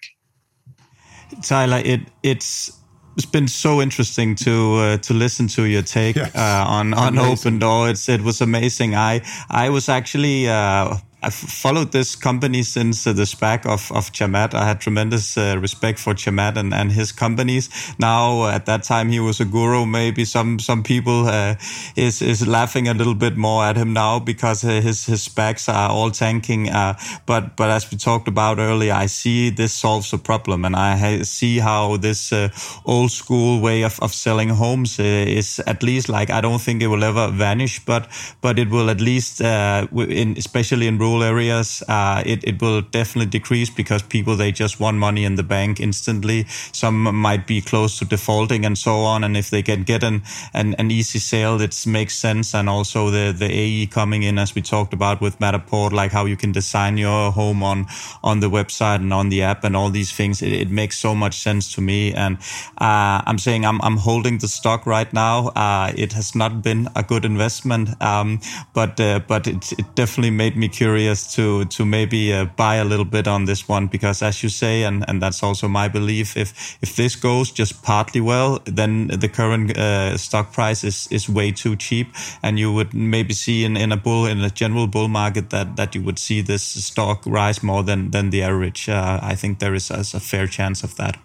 tyler it it's it's been so interesting to uh, to listen to your take yes. uh, on on amazing. Opendoor. It's it was amazing. I I was actually uh, I've followed this company since uh, the SPAC of, of Chamath. I had tremendous uh, respect for Chamath and, and his companies. Now, at that time, he was a guru. Maybe some some people uh, is is laughing a little bit more at him now because uh, his his SPACs are all tanking. Uh, but but as we talked about earlier, I see this solves a problem, and I see how this uh, old school way of, of selling homes is at least like I don't think it will ever vanish, but but it will at least in especially in rural bull areas, uh, it, it will definitely decrease because people, they just want money in the bank instantly. Some might be close to defaulting and so on. And if they can get an, an, an easy sale, it makes sense. And also the, the AE coming in, as we talked about with Matterport, like how you can design your home on, on the website and on the app and all these things. It, it makes so much sense to me. And, uh, I'm saying I'm, I'm holding the stock right now. Uh, it has not been a good investment. Um, but, uh, but it, it definitely made me curious to, to maybe uh, buy a little bit on this one because as you say, and, and that's also my belief, if, if this goes just partly well, then the current uh, stock price is, is way too cheap. And you would maybe see in, in a bull, in a general bull market that, that you would see this stock rise more than, than the average. Uh, I think there is a, a, fair chance of that.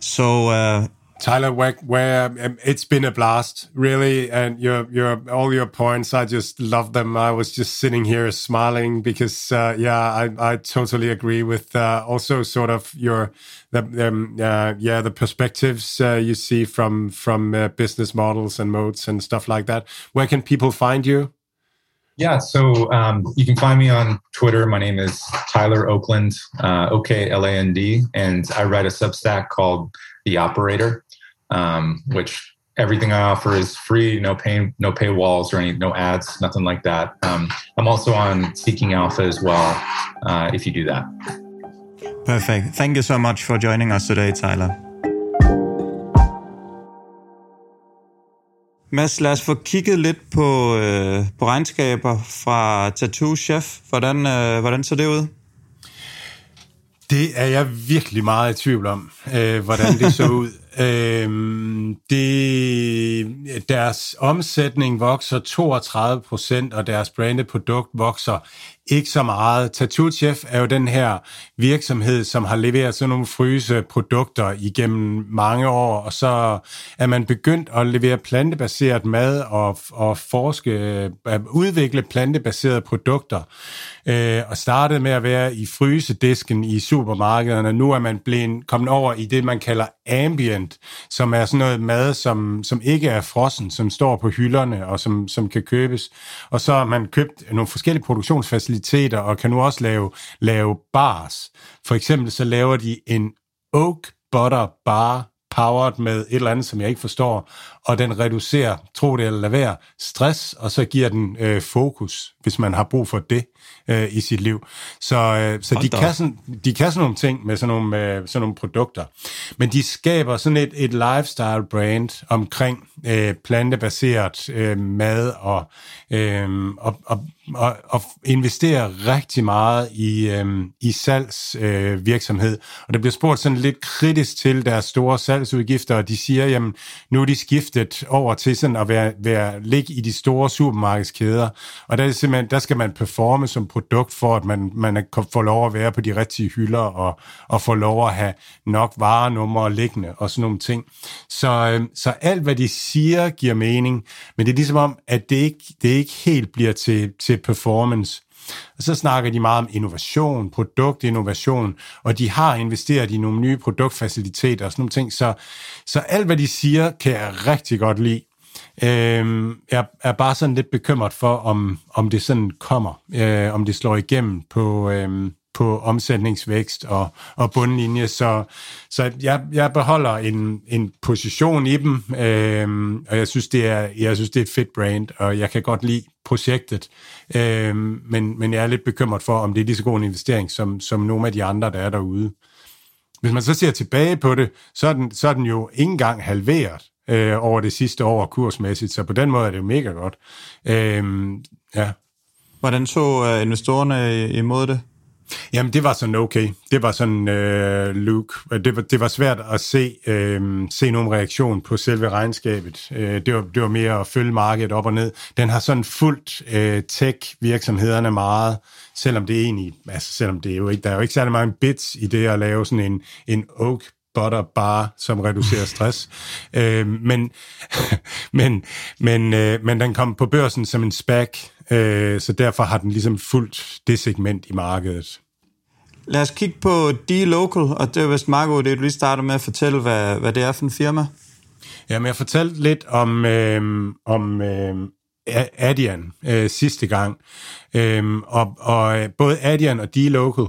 So, uh, Tyler, where, where um, it's been a blast, really, and your your all your points, I just love them. I was just sitting here smiling because, uh, yeah, I, I totally agree with uh, also sort of your the um, uh, yeah the perspectives uh, you see from from uh, business models and moats and stuff like that. Where can people find you? Yeah, so um, you can find me on Twitter. My name is Tyler Oakland, uh, O K L A N D, and I write a Substack called The Operator um, which everything I offer is free, no pay, no paywalls or any, no ads, nothing like that. Um, I'm also on Seeking Alpha as well, uh, if you do that. Perfect. Thank you so much for joining us today, Tyler. Mads, lad os få kigget lidt på, øh, på regnskaber fra Tattoo Chef. Hvordan, øh, hvordan ser det ud? Det er jeg virkelig meget i tvivl om, øh, hvordan det så ud. Øhm, det, deres omsætning vokser 32 procent, og deres branded produkt vokser ikke så meget. Tattoo Chef er jo den her virksomhed, som har leveret sådan nogle fryseprodukter igennem mange år, og så er man begyndt at levere plantebaseret mad og, og forske, at udvikle plantebaserede produkter, øh, og startede med at være i frysedisken i supermarkederne. Nu er man blevet kommet over i det, man kalder ambient, som er sådan noget mad, som, som ikke er frossen, som står på hylderne og som, som kan købes. Og så har man købt nogle forskellige produktionsfaciliteter og kan nu også lave, lave bars. For eksempel så laver de en oak butter bar powered med et eller andet, som jeg ikke forstår, og den reducerer, tro det eller lade være, stress, og så giver den øh, fokus, hvis man har brug for det øh, i sit liv. Så, øh, så de, kan sådan, de kan sådan nogle ting med sådan nogle, med sådan nogle produkter. Men de skaber sådan et, et lifestyle brand omkring øh, plantebaseret øh, mad og, øh, og, og, og, og investerer rigtig meget i, øh, i salgsvirksomhed. Øh, og der bliver spurgt sådan lidt kritisk til deres store salgsudgifter, og de siger, jamen nu er de skiftet over til sådan at være, være ligge i de store supermarkedskæder. Og der, er simpelthen, der skal man performe som produkt for, at man, man får lov at være på de rigtige hylder og, og får lov at have nok varenumre liggende og sådan nogle ting. Så, øh, så alt, hvad de siger, giver mening, men det er ligesom om, at det ikke, det ikke helt bliver til, til performance. Og så snakker de meget om innovation, produktinnovation, og de har investeret i nogle nye produktfaciliteter og sådan nogle ting. Så, så alt, hvad de siger, kan jeg rigtig godt lide. Øh, jeg er bare sådan lidt bekymret for, om, om det sådan kommer, øh, om det slår igennem på, øh, på omsætningsvækst og, og bundlinje. Så, så jeg, jeg beholder en, en position i dem, øh, og jeg synes, det er, jeg synes, det er et fedt brand, og jeg kan godt lide projektet. Øh, men, men jeg er lidt bekymret for, om det er lige så god en investering, som, som nogle af de andre, der er derude. Hvis man så ser tilbage på det, så er den, så er den jo ikke engang halveret øh, over det sidste år kursmæssigt, så på den måde er det jo mega godt. Øh, ja. Hvordan så øh, investorerne imod det? Jamen, det var sådan okay. Det var sådan, øh, Luke, det var, det var svært at se, øh, se nogen reaktion på selve regnskabet. Øh, det, var, det var mere at følge markedet op og ned. Den har sådan fuldt øh, tech-virksomhederne meget, selvom det egentlig, altså selvom det er jo ikke, der er jo ikke særlig mange bits i det at lave sådan en, en oak butter bar, som reducerer stress. øh, men, men, men, øh, men den kom på børsen som en SPAC, øh, så derfor har den ligesom fuldt det segment i markedet. Lad os kigge på D-Local, og det er vist Marco, det du lige starter med at fortælle, hvad, hvad det er for en firma. Jamen, jeg fortalte lidt om, øh, om, øh, Adian øh, sidste gang. Øhm, og, og øh, både Adian og D-Local,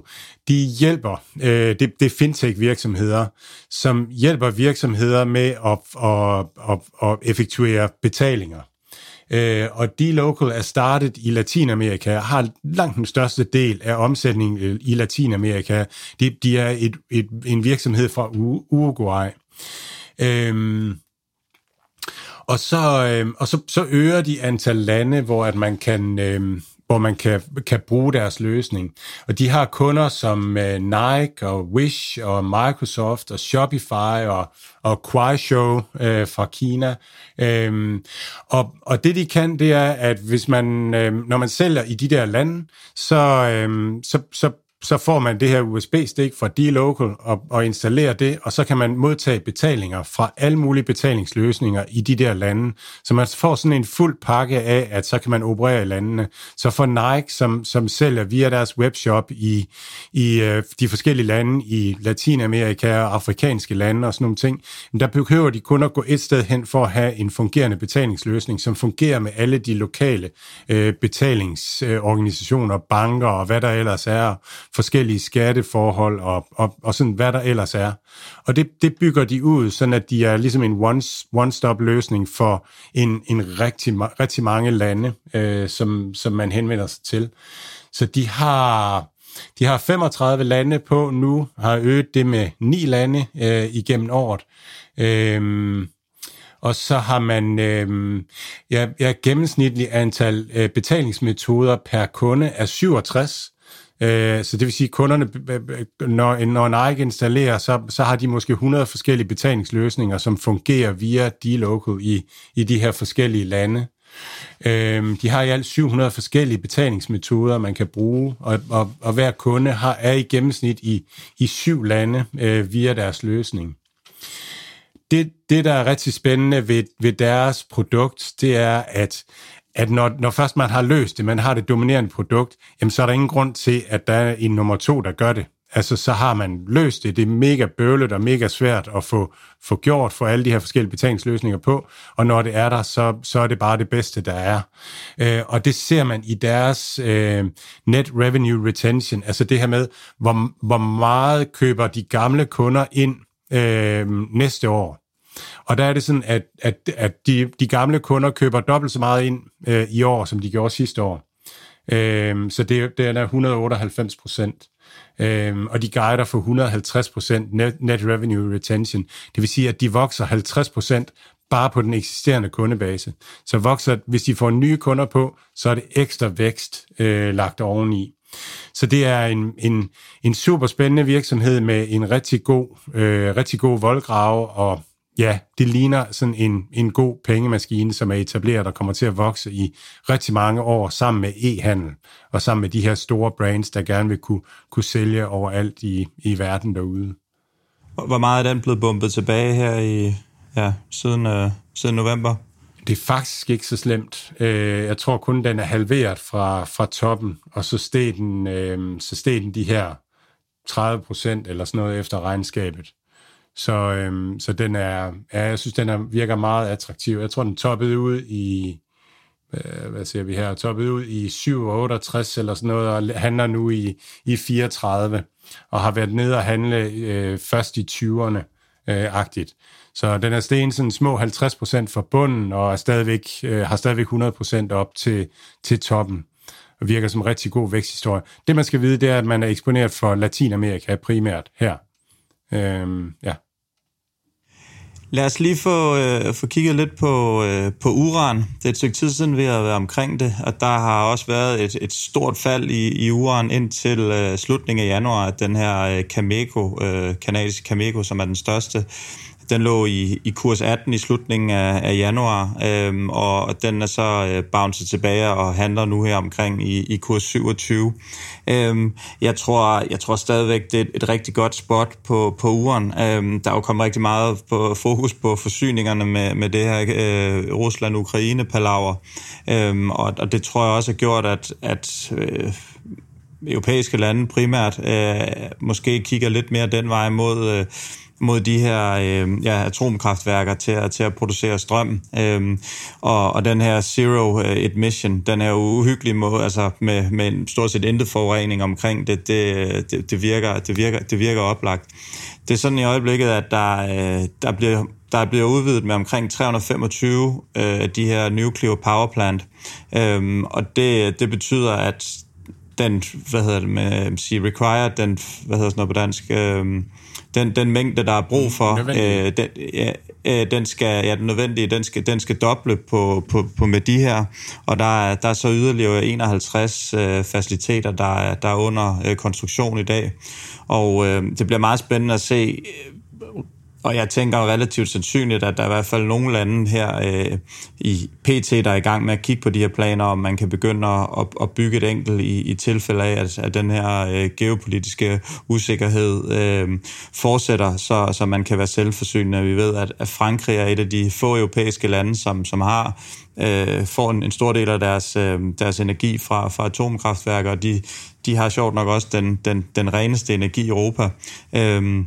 de hjælper, øh, det, det er fintech-virksomheder, som hjælper virksomheder med at, at, at, at effektuere betalinger. Øh, og D-Local er startet i Latinamerika, har langt den største del af omsætningen øh, i Latinamerika. De, de er et, et, en virksomhed fra Uruguay. Øhm, og så, øh, og så, så øger de antal lande, hvor at man kan, øh, hvor man kan, kan bruge deres løsning. Og de har kunder som øh, Nike og Wish og Microsoft og Shopify og, og Kuaishou øh, fra Kina. Øhm, og, og det de kan, det er, at hvis man, øh, når man sælger i de der lande, så, øh, så, så så får man det her USB-stik fra D-Local og, og installerer det, og så kan man modtage betalinger fra alle mulige betalingsløsninger i de der lande. Så man får sådan en fuld pakke af, at så kan man operere i landene. Så for Nike, som, som sælger via deres webshop i, i øh, de forskellige lande, i Latinamerika og afrikanske lande og sådan nogle ting, der behøver de kun at gå et sted hen for at have en fungerende betalingsløsning, som fungerer med alle de lokale øh, betalingsorganisationer, banker og hvad der ellers er, forskellige skatteforhold og, og, og sådan, hvad der ellers er. Og det, det bygger de ud, sådan at de er ligesom en one-stop løsning for en, en rigtig, rigtig mange lande, øh, som, som man henvender sig til. Så de har, de har 35 lande på nu, har øget det med ni lande øh, igennem året. Øhm, og så har man øh, ja, ja, gennemsnitlig antal øh, betalingsmetoder per kunde er 67, Øh, så det vil sige, at kunderne, når, når Nike installerer, så, så har de måske 100 forskellige betalingsløsninger, som fungerer via D-Local i, i de her forskellige lande. Øh, de har i alt 700 forskellige betalingsmetoder, man kan bruge, og, og, og hver kunde har, er i gennemsnit i, i syv lande øh, via deres løsning. Det, det, der er rigtig spændende ved, ved deres produkt, det er, at at når, når først man har løst det, man har det dominerende produkt, jamen så er der ingen grund til, at der er en nummer to, der gør det. Altså, så har man løst det. Det er mega bøvlet og mega svært at få, få gjort for alle de her forskellige betalingsløsninger på. Og når det er der, så, så er det bare det bedste, der er. Øh, og det ser man i deres øh, net revenue retention. Altså det her med, hvor, hvor meget køber de gamle kunder ind øh, næste år. Og der er det sådan, at, at, at de, de gamle kunder køber dobbelt så meget ind øh, i år, som de gjorde sidste år. Øh, så det, det er 198 procent. Øh, og de guider for 150 procent net, net revenue retention. Det vil sige, at de vokser 50 procent bare på den eksisterende kundebase. Så vokser, hvis de får nye kunder på, så er det ekstra vækst øh, lagt oveni. Så det er en, en, en super spændende virksomhed med en rigtig god, øh, rigtig god voldgrave og Ja, det ligner sådan en, en god pengemaskine, som er etableret og kommer til at vokse i rigtig mange år sammen med e-handel og sammen med de her store brands, der gerne vil kunne, kunne sælge overalt i, i verden derude. Hvor meget er den blevet bumpet tilbage her i ja, siden, øh, siden november? Det er faktisk ikke så slemt. Øh, jeg tror kun, den er halveret fra, fra toppen, og så steg den, øh, så steg den de her 30 procent eller sådan noget efter regnskabet. Så, øhm, så den er, ja, jeg synes, den er, virker meget attraktiv. Jeg tror, den toppede ud i, øh, hvad ser vi her, toppede ud i 7,68 eller sådan noget, og handler nu i, i 34, og har været nede og handle øh, først i 20'erne øh, agtigt. Så den er steget sådan små 50% fra bunden, og er stadigvæk, øh, har stadigvæk 100% op til, til toppen og virker som en rigtig god væksthistorie. Det man skal vide, det er, at man er eksponeret for Latinamerika primært her. Øhm, ja. Lad os lige få, øh, få kigget lidt på, øh, på uran. Det er et stykke tid siden, vi har været omkring det, og der har også været et, et stort fald i, i uran indtil øh, slutningen af januar, at den her øh, Cameco, øh, kanadiske Cameco, som er den største den lå i, i kurs 18 i slutningen af, af januar, øhm, og den er så øh, bounced tilbage og handler nu her omkring i, i kurs 27. Øhm, jeg, tror, jeg tror stadigvæk, det er et, rigtig godt spot på, på uren. Øhm, der er jo kommet rigtig meget på, fokus på forsyningerne med, med det her øh, Rusland-Ukraine-palaver, øhm, og, og det tror jeg også har gjort, at, at øh, europæiske lande primært øh, måske kigger lidt mere den vej mod... Øh, mod de her øh, ja, atomkraftværker til at, til at producere strøm. Øh, og, og den her zero øh, emission, den her uhyggelige måde, altså med, med en stort set intet forurening omkring det, det, det, det, virker, det, virker, det virker oplagt. Det er sådan i øjeblikket, at der, øh, der bliver der bliver udvidet med omkring 325 øh, af de her nuclear power plant. Øhm, og det, det betyder, at den, hvad hedder det med, sige, required, den, hvad hedder sådan noget på dansk, øhm, den, den mængde, der er brug for, øh, den, ja, øh, den skal, ja, den nødvendige, den skal, den skal doble på, på, på med de her, og der er, der er så yderligere 51 øh, faciliteter, der er, der er under øh, konstruktion i dag, og øh, det bliver meget spændende at se, og jeg tænker relativt sandsynligt, at der er i hvert fald nogle lande her øh, i PT, der er i gang med at kigge på de her planer, om man kan begynde at, at bygge et enkelt i, i tilfælde af, at, at den her øh, geopolitiske usikkerhed øh, fortsætter, så, så man kan være selvforsynende. Vi ved, at, at Frankrig er et af de få europæiske lande, som, som har øh, får en, en stor del af deres, øh, deres energi fra, fra atomkraftværker, og de, de har sjovt nok også den, den, den reneste energi i Europa. Øh,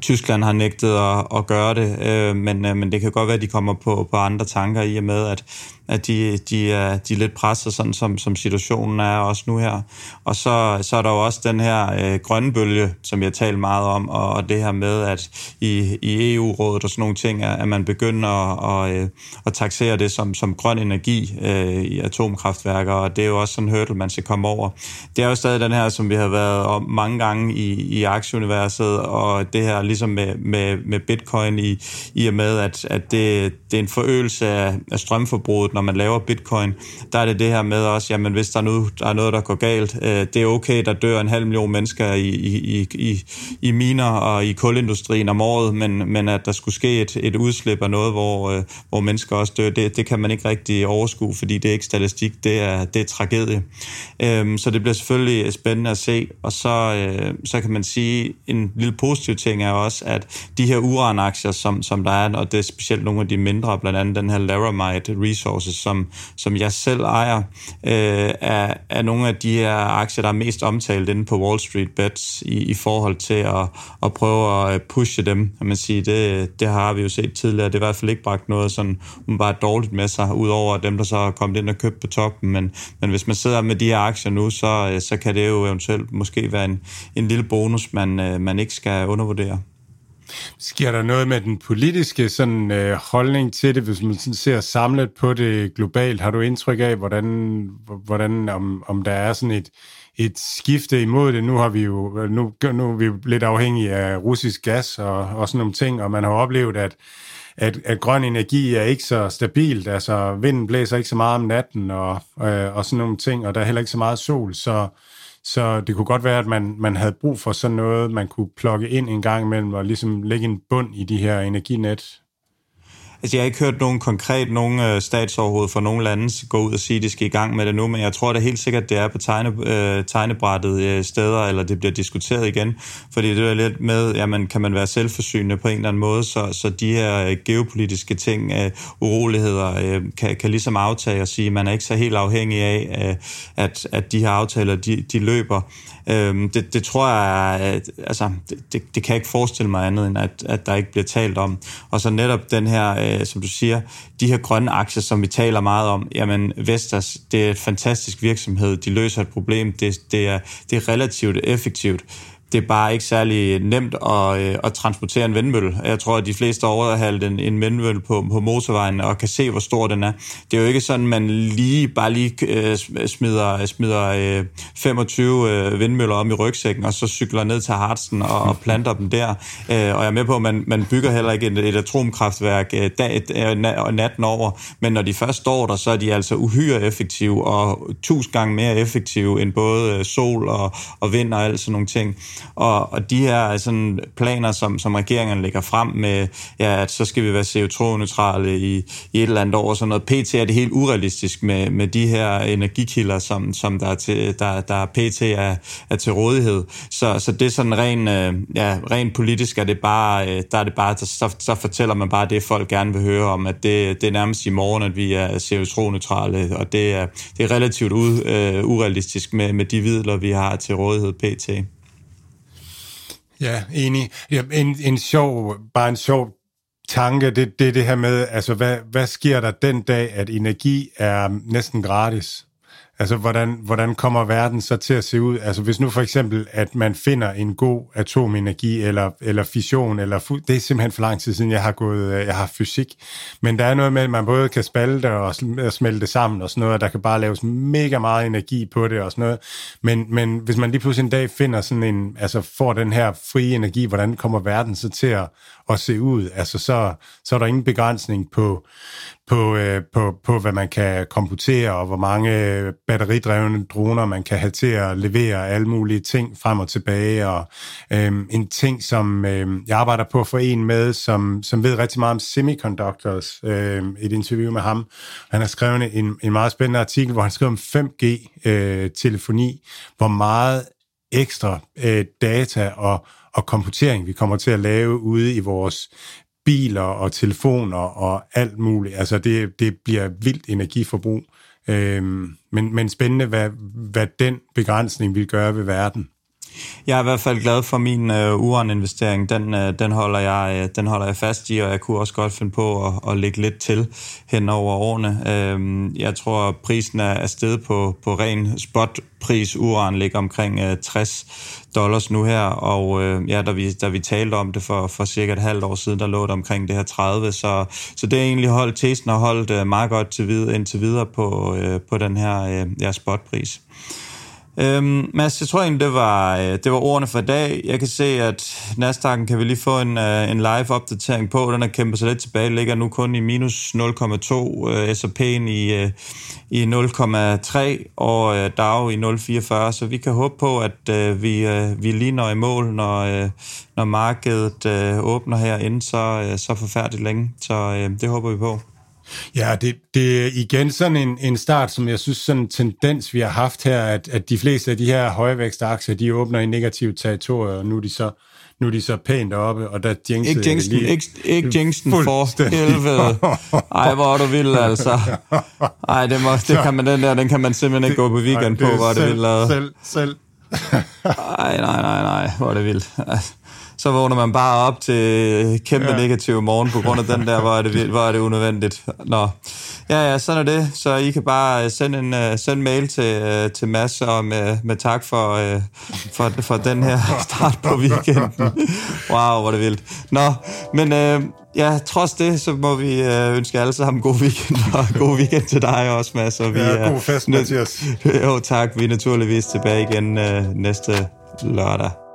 Tyskland har nægtet at, at gøre det, øh, men, øh, men det kan godt være, at de kommer på, på andre tanker i og med, at, at de, de, er, de er lidt presset, sådan som, som situationen er også nu her. Og så, så er der jo også den her øh, grønne bølge, som jeg talt meget om, og, og det her med, at i, i EU-rådet og sådan nogle ting, at man begynder at, at, øh, at taxere det som, som grøn energi øh, i atomkraftværker, og det er jo også sådan en hurdle, man skal komme over. Det er jo stadig den her, som vi har været om mange gange i, i aktieuniverset, og det her ligesom med, med, med bitcoin i, i og med, at, at det, det er en forøgelse af, af strømforbruget, når man laver bitcoin, der er det det her med også, jamen hvis der er noget, der, er noget, der går galt, øh, det er okay, der dør en halv million mennesker i, i, i, i miner og i kulindustrien om året, men, men at der skulle ske et, et udslip af noget, hvor, øh, hvor mennesker også dør, det, det kan man ikke rigtig overskue, fordi det er ikke statistik, det er, det er tragedie. Øh, så det bliver selvfølgelig spændende at se, og så, øh, så kan man sige, en lille positiv ting er også, at de her uranaktier, som, som der er, og det er specielt nogle af de mindre, blandt andet den her Laramide Resources, som, som jeg selv ejer, øh, er, er nogle af de her aktier, der er mest omtalt inde på Wall Street Bets i, i forhold til at, at prøve at øh, pushe dem. Kan man siger, det, det har vi jo set tidligere. Det er i hvert fald ikke bragt noget sådan bare dårligt med sig, udover dem, der så er kommet ind og købt på toppen. Men, men hvis man sidder med de her aktier nu, så, øh, så kan det jo eventuelt måske være en, en lille bonus, man, øh, man ikke skal undervurdere. Sker der noget med den politiske sådan, øh, holdning til det, hvis man sådan ser samlet på det globalt? Har du indtryk af, hvordan, hvordan om, om der er sådan et, et skifte imod det? Nu har vi jo øh, nu, nu er vi lidt afhængige af russisk gas og, og sådan nogle ting, og man har oplevet, at at, at grøn energi er ikke så stabilt, altså vinden blæser ikke så meget om natten og, øh, og sådan nogle ting, og der er heller ikke så meget sol, så, så det kunne godt være, at man, man havde brug for sådan noget, man kunne plukke ind en gang imellem og ligesom lægge en bund i de her energinet. Altså, jeg har ikke hørt nogen konkret, nogen øh, statsoverhoved fra nogen lande gå ud og sige, at de skal i gang med det nu, men jeg tror da helt sikkert, det er på tegne, øh, tegnebrættet øh, steder, eller det bliver diskuteret igen, fordi det er lidt med, jamen, kan man være selvforsynende på en eller anden måde, så, så de her øh, geopolitiske ting, øh, uroligheder, øh, kan, kan ligesom aftage og sige, at man er ikke så helt afhængig af, øh, at, at de her aftaler, de, de løber. Øhm, det, det tror jeg, at, altså, det, det, det kan jeg ikke forestille mig andet, end at, at der ikke bliver talt om. Og så netop den her, øh, som du siger, de her grønne aktier, som vi taler meget om, jamen Vestas, det er et fantastisk virksomhed, de løser et problem, det, det, er, det er relativt effektivt det er bare ikke særlig nemt at, øh, at transportere en vindmølle. Jeg tror, at de fleste har overhalet en, en vindmølle på, på motorvejen og kan se, hvor stor den er. Det er jo ikke sådan, man lige bare lige øh, smider, smider øh, 25 øh, vindmøller om i rygsækken, og så cykler ned til Hartsen og, og planter dem der. Øh, og jeg er med på, at man, man bygger heller ikke et, et atomkraftværk øh, dag, øh, natten over, men når de først står der, så er de altså uhyre effektive og tusind gange mere effektive end både øh, sol og, og vind og alt sådan nogle ting. Og, og de her sådan, planer, som, som regeringen lægger frem med, ja, at så skal vi være CO2-neutrale i, i et eller andet år, sådan noget. PT er det helt urealistisk med, med de her energikilder, som, som der, er til, der, der PT er, er til rådighed. Så, så det er sådan ren, øh, ja, ren politisk, er det bare, øh, der er det bare, så, så fortæller man bare det, folk gerne vil høre om, at det, det er nærmest i morgen, at vi er CO2-neutrale, og det er, det er relativt u, uh, øh, urealistisk med, med de vidler, vi har til rådighed PT. Ja, enig. Ja, en, en sjov, bare en sjov tanke, det, det det her med, altså hvad, hvad sker der den dag, at energi er næsten gratis? Altså, hvordan, hvordan kommer verden så til at se ud? Altså, hvis nu for eksempel, at man finder en god atomenergi, eller, eller fission, eller fu- det er simpelthen for lang tid siden, jeg har gået, øh, jeg har fysik. Men der er noget med, at man både kan spalte og smelte sammen og sådan noget, og der kan bare laves mega meget energi på det og sådan noget. Men, men hvis man lige pludselig en dag finder sådan en, altså får den her frie energi, hvordan kommer verden så til at, at se ud? Altså, så, så er der ingen begrænsning på, på, øh, på, på, hvad man kan komputere, og hvor mange øh, batteridrevne droner man kan have til at levere alle mulige ting frem og tilbage. Og øh, en ting, som øh, jeg arbejder på at få en med, som, som ved rigtig meget om semiconductors, øh, et interview med ham. Han har skrevet en, en meget spændende artikel, hvor han skriver om 5G-telefoni, øh, hvor meget ekstra øh, data og, og komputering, vi kommer til at lave ude i vores biler og telefoner og alt muligt. Altså det, det bliver vildt energiforbrug. Øhm, men, men spændende, hvad, hvad den begrænsning vil gøre ved verden. Jeg er i hvert fald glad for min øh, uran-investering. Den, øh, den, holder jeg, øh, den holder jeg fast i, og jeg kunne også godt finde på at, at lægge lidt til hen over årene. Øh, jeg tror, prisen er, er steget på, på ren spotpris. Uran ligger omkring øh, 60 dollars nu her, og øh, ja, da vi, da vi talte om det for, for cirka et halvt år siden, der lå det omkring det her 30, så, så det er egentlig holdt, tesen har holdt øh, meget godt til vid, indtil videre på, øh, på den her øh, ja, spotpris. Øhm, Mads, jeg tror egentlig, det var, øh, det var ordene for i dag. Jeg kan se, at Nasdaq'en kan vi lige få en, øh, en live-opdatering på. Den er kæmpet sig lidt tilbage, ligger nu kun i minus 0,2, øh, S&P'en i, øh, i 0,3 og DAO i 0,44. Så vi kan håbe på, at vi, vi lige når i mål, når, når markedet åbner herinde så, så forfærdeligt længe. Så det håber vi på. Ja, det, det er igen sådan en, en start, som jeg synes sådan en tendens, vi har haft her, at, at de fleste af de her højvækstaktier, de åbner i negativt territorium, og nu er de så nu er de så pænt oppe, og der jinxede ikke jinxen, lige... Ikke, ikke jinxen for helvede. Ej, hvor er du vild, altså. Ej, det, må, det kan man, den der, den kan man simpelthen ikke gå på weekend på, hvor er det vildt. Selv, selv. Ej, nej, nej, nej, hvor er det vildt. Altså så vågner man bare op til kæmpe ja. negativ morgen på grund af den der, hvor er det, hvor er det unødvendigt. Nå. Ja, ja, sådan er det. Så I kan bare øh, sende en uh, send mail til, uh, til Mads og med, med tak for, uh, for, for den her start på weekenden. Wow, hvor er det vildt. Nå, men uh, ja, trods det, så må vi uh, ønske alle sammen god weekend, og god weekend til dig også, Mads. Og vi, ja, god fest, Mathias. Jo, tak. Vi er naturligvis tilbage igen uh, næste lørdag.